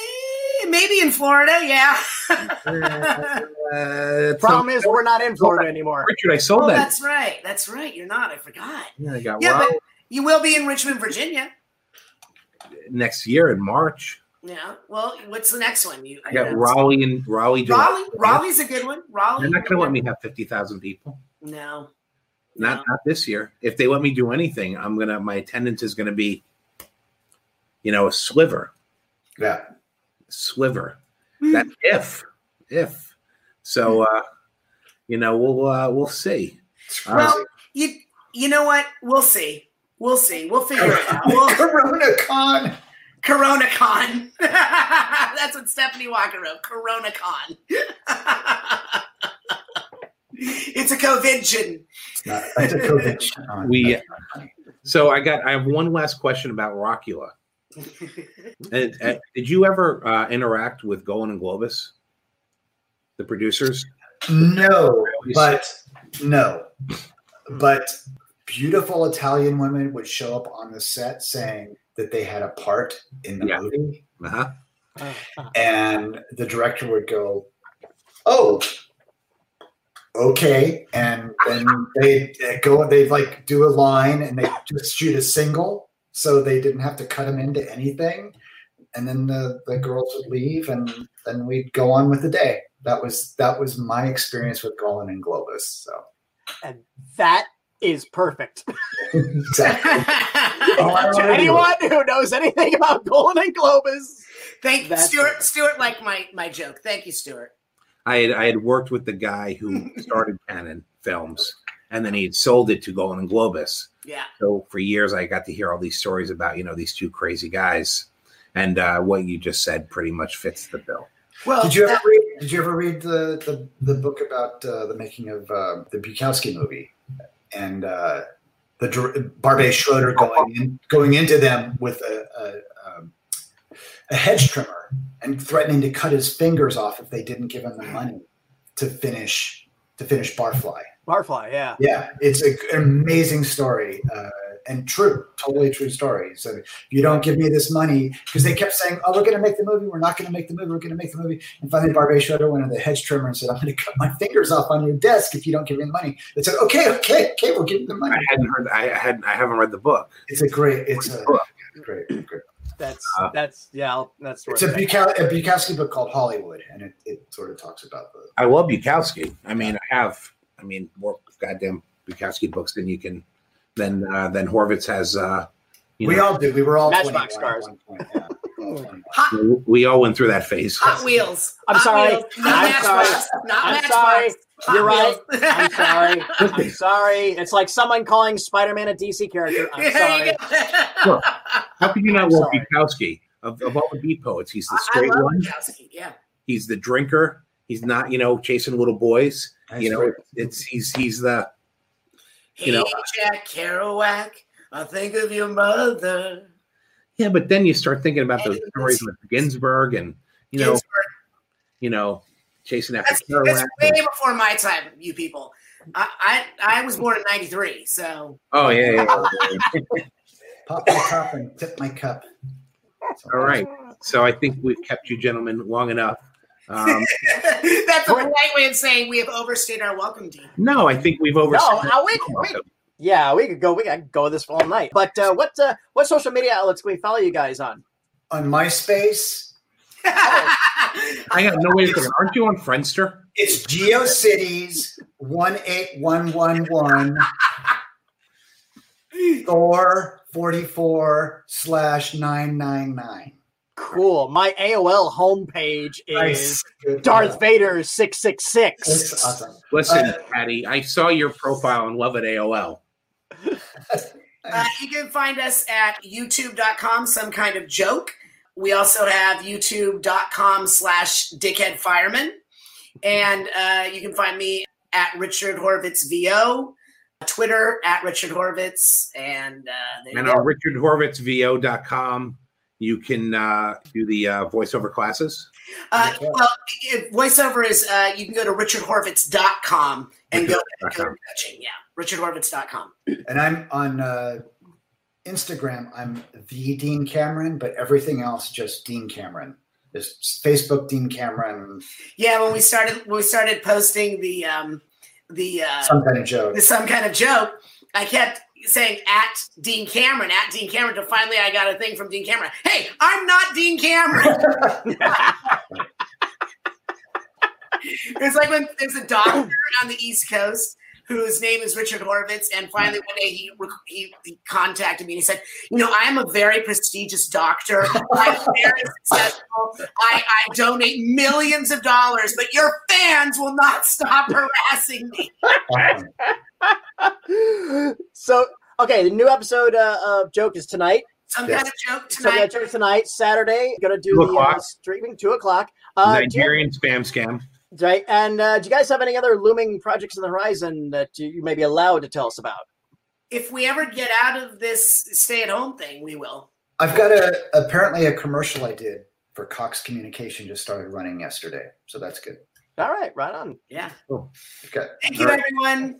[SPEAKER 3] Maybe in Florida, yeah.
[SPEAKER 2] Uh,
[SPEAKER 1] Problem is, we're not in Florida anymore.
[SPEAKER 2] Richard, I sold
[SPEAKER 3] oh,
[SPEAKER 2] that.
[SPEAKER 3] that's right. That's right. You're not. I forgot.
[SPEAKER 2] Yeah, I got
[SPEAKER 3] Yeah, but you will be in Richmond, Virginia.
[SPEAKER 2] next year in March.
[SPEAKER 3] Yeah. Well, what's the next one? You
[SPEAKER 2] I got Raleigh and Raleigh. July.
[SPEAKER 3] Raleigh. Raleigh's a good one. Raleigh.
[SPEAKER 2] They're not going to let me have fifty thousand people.
[SPEAKER 3] No.
[SPEAKER 2] Not
[SPEAKER 3] No.
[SPEAKER 2] not this year. If they let me do anything, I'm gonna my attendance is going to be, you know, a sliver,
[SPEAKER 4] Yeah.
[SPEAKER 2] sliver.
[SPEAKER 3] Hmm.
[SPEAKER 2] That's if, if. So, uh, you know, we'll uh, we'll see. Uh,
[SPEAKER 3] Well, you you know what? We'll see. We'll see. We'll figure it out. We'll,
[SPEAKER 4] Corona Con.
[SPEAKER 3] Corona Con. That's what Stephanie Walker wrote. Corona Con. it's a convention.
[SPEAKER 4] No, That's a COVID con.
[SPEAKER 2] We-
[SPEAKER 4] That's not funny.
[SPEAKER 2] so I got I have one last question about Rockula. And, uh, did you ever uh, interact with Golan and Globus, the producers?
[SPEAKER 4] No, but no, but beautiful Italian women would show up on the set saying that they had a part in the
[SPEAKER 2] Yeah.
[SPEAKER 4] movie,
[SPEAKER 2] Uh-huh.
[SPEAKER 4] and the director would go, "Oh, okay," and then they would go, they'd like do a line, and they just shoot a single, so they didn't have to cut them into anything, and then the the girls would leave, and then we'd go on with the day. That was that was my experience with Golan and Globus. So
[SPEAKER 1] And that is perfect.
[SPEAKER 4] exactly. All I
[SPEAKER 1] to anyone who knows anything about Golan and Globus,
[SPEAKER 3] Thank you,
[SPEAKER 6] That's-
[SPEAKER 3] Stuart. Stuart liked my my joke. Thank you, Stuart.
[SPEAKER 2] I had I had worked with the guy who started Cannon Films, and then he had sold it to Golan Globus.
[SPEAKER 3] Yeah.
[SPEAKER 2] So for years, I got to hear all these stories about you know these two crazy guys, and uh, what you just said pretty much fits the bill.
[SPEAKER 3] Well,
[SPEAKER 4] Did you ever
[SPEAKER 3] that-
[SPEAKER 4] read? Did you ever read the the, the book about uh, the making of uh, the Bukowski movie and uh, the Barbet Schroeder going in, going into them with a, a, um, a hedge trimmer and threatening to cut his fingers off if they didn't give him the money to finish to finish Barfly.
[SPEAKER 6] Barfly, yeah.
[SPEAKER 4] Yeah, it's a, an amazing story uh, and true, totally true story. So if you don't give me this money, because they kept saying, "Oh, we're going to make the movie. We're not going to make the movie. We're going to make the movie." And finally, Barbet Schroeder went to the hedge trimmer and said, "I'm going to cut my fingers off on your desk if you don't give me the money." They said, "Okay, okay, okay, we'll give you the money."
[SPEAKER 2] I hadn't heard. I hadn't. I haven't read the book.
[SPEAKER 4] It's a great. It's a great. great.
[SPEAKER 6] That's
[SPEAKER 2] Uh,
[SPEAKER 6] that's yeah. I'll- That's right.
[SPEAKER 4] It's a. Bukow- a Bukowski book called Hollywood, and it, it sort of talks about the.
[SPEAKER 2] I love Bukowski. I mean, I have. I mean, more goddamn Bukowski books than you can. Than uh, than Horvitz has. Uh, you
[SPEAKER 4] We
[SPEAKER 2] know,
[SPEAKER 4] all did. We were all
[SPEAKER 6] Matchbox
[SPEAKER 4] 21
[SPEAKER 6] cars.
[SPEAKER 4] yeah.
[SPEAKER 3] Hot,
[SPEAKER 2] we all went through that phase.
[SPEAKER 3] Hot Wheels.
[SPEAKER 6] I'm
[SPEAKER 3] Hot
[SPEAKER 6] sorry.
[SPEAKER 3] Wheels, Not
[SPEAKER 6] I'm
[SPEAKER 3] Matchbox.
[SPEAKER 6] sorry.
[SPEAKER 3] Not
[SPEAKER 6] I'm
[SPEAKER 3] Matchbox.
[SPEAKER 6] sorry.
[SPEAKER 3] Hot
[SPEAKER 6] You're right. I'm sorry. I'm sorry. It's like someone calling Spider-Man a DC character. I'm sorry.
[SPEAKER 3] you.
[SPEAKER 2] Look, How could you not
[SPEAKER 6] I'm
[SPEAKER 2] love
[SPEAKER 6] sorry.
[SPEAKER 2] Bukowski? Of, of all the beat poets, he's the
[SPEAKER 3] I- I
[SPEAKER 2] straight
[SPEAKER 3] love
[SPEAKER 2] one.
[SPEAKER 3] Bukowski, Yeah.
[SPEAKER 2] He's the drinker. He's not, you know, chasing little boys.
[SPEAKER 4] Nice
[SPEAKER 2] you know,
[SPEAKER 4] work.
[SPEAKER 2] it's he's he's the
[SPEAKER 3] Hey,
[SPEAKER 2] You know-
[SPEAKER 3] Jack Kerouac, I think of your mother.
[SPEAKER 2] yeah. But then you start thinking about those stories with Ginsberg and you know,
[SPEAKER 3] Ginsberg.
[SPEAKER 2] you know, chasing after
[SPEAKER 3] That's, that's
[SPEAKER 2] Kerouac.
[SPEAKER 3] way before my time, you people. I, I, I was born in 93, so.
[SPEAKER 2] Oh yeah, yeah, yeah.
[SPEAKER 4] Pop my top and tip my cup.
[SPEAKER 2] all right. So I think we've kept you gentlemen long enough. Um,
[SPEAKER 3] That's a polite way of saying we have overstayed our welcome, Dean.
[SPEAKER 2] no, I think we've overstayed.
[SPEAKER 6] No, we, we, yeah, we could go. We could go this all night. But uh, what uh, what social media outlets can we follow you guys on?
[SPEAKER 4] On MySpace,
[SPEAKER 2] I got no way to. Aren't you on Friendster?
[SPEAKER 4] it's GeoCities one eight one one one Thor forty four slash nine nine nine.
[SPEAKER 6] Cool. My AOL homepage is Darth Vader six six
[SPEAKER 4] That's
[SPEAKER 6] six.
[SPEAKER 4] awesome.
[SPEAKER 2] Listen,
[SPEAKER 4] Uh,
[SPEAKER 2] Patty, I saw your profile and love it AOL.
[SPEAKER 3] Uh, you can find us at youtube.com, some kind of joke. We also have youtube.com slash dickhead fireman. And uh, you can find me at Richard Horvitz VO, Twitter at Richard Horvitz. And uh, there you
[SPEAKER 2] And
[SPEAKER 3] go.
[SPEAKER 2] on richardhorvitzvo.com, you can uh, do the uh, voiceover classes.
[SPEAKER 3] Uh, well, if voiceover is uh, you can go to richardhorvitz.com and go, go
[SPEAKER 2] Richard.com.
[SPEAKER 3] touching. Yeah, richardhorvitz.com.
[SPEAKER 4] And I'm on uh, Instagram. I'm the Dean Cameron, but everything else just Dean Cameron. There's Facebook Dean Cameron.
[SPEAKER 3] Yeah, when we started when we started posting the um, the uh,
[SPEAKER 4] Some kind of joke.
[SPEAKER 3] the some kind of joke, I kept saying at Dean Cameron, at Dean Cameron, till finally I got a thing from Dean Cameron. Hey, I'm not Dean Cameron. it's like when there's a doctor on the East Coast whose name is Richard Horvitz, and finally one day he, he, he contacted me and he said, "You know, I am a very prestigious doctor. I'm very successful. I, I donate millions of dollars, but your fans will not stop harassing me."
[SPEAKER 4] Awesome.
[SPEAKER 6] so okay, the new episode uh, of Joke is tonight.
[SPEAKER 3] Some
[SPEAKER 4] Yes.
[SPEAKER 3] kind of joke
[SPEAKER 6] So yeah,
[SPEAKER 3] tonight.
[SPEAKER 6] Joke is tonight, Saturday. Gonna do
[SPEAKER 2] Two
[SPEAKER 6] the uh, streaming two o'clock. Uh, do you-
[SPEAKER 2] Nigerian spam scam.
[SPEAKER 6] right? And uh, do you guys have any other looming projects on the horizon that you, you may be allowed to tell us about?
[SPEAKER 3] if we ever get out of this stay-at-home thing, we will.
[SPEAKER 4] I've got a apparently a commercial I did for Cox Communication just started running yesterday, so that's good.
[SPEAKER 6] All right, right on.
[SPEAKER 3] Yeah.
[SPEAKER 4] Okay.
[SPEAKER 3] Thank you,
[SPEAKER 2] All right.
[SPEAKER 3] everyone.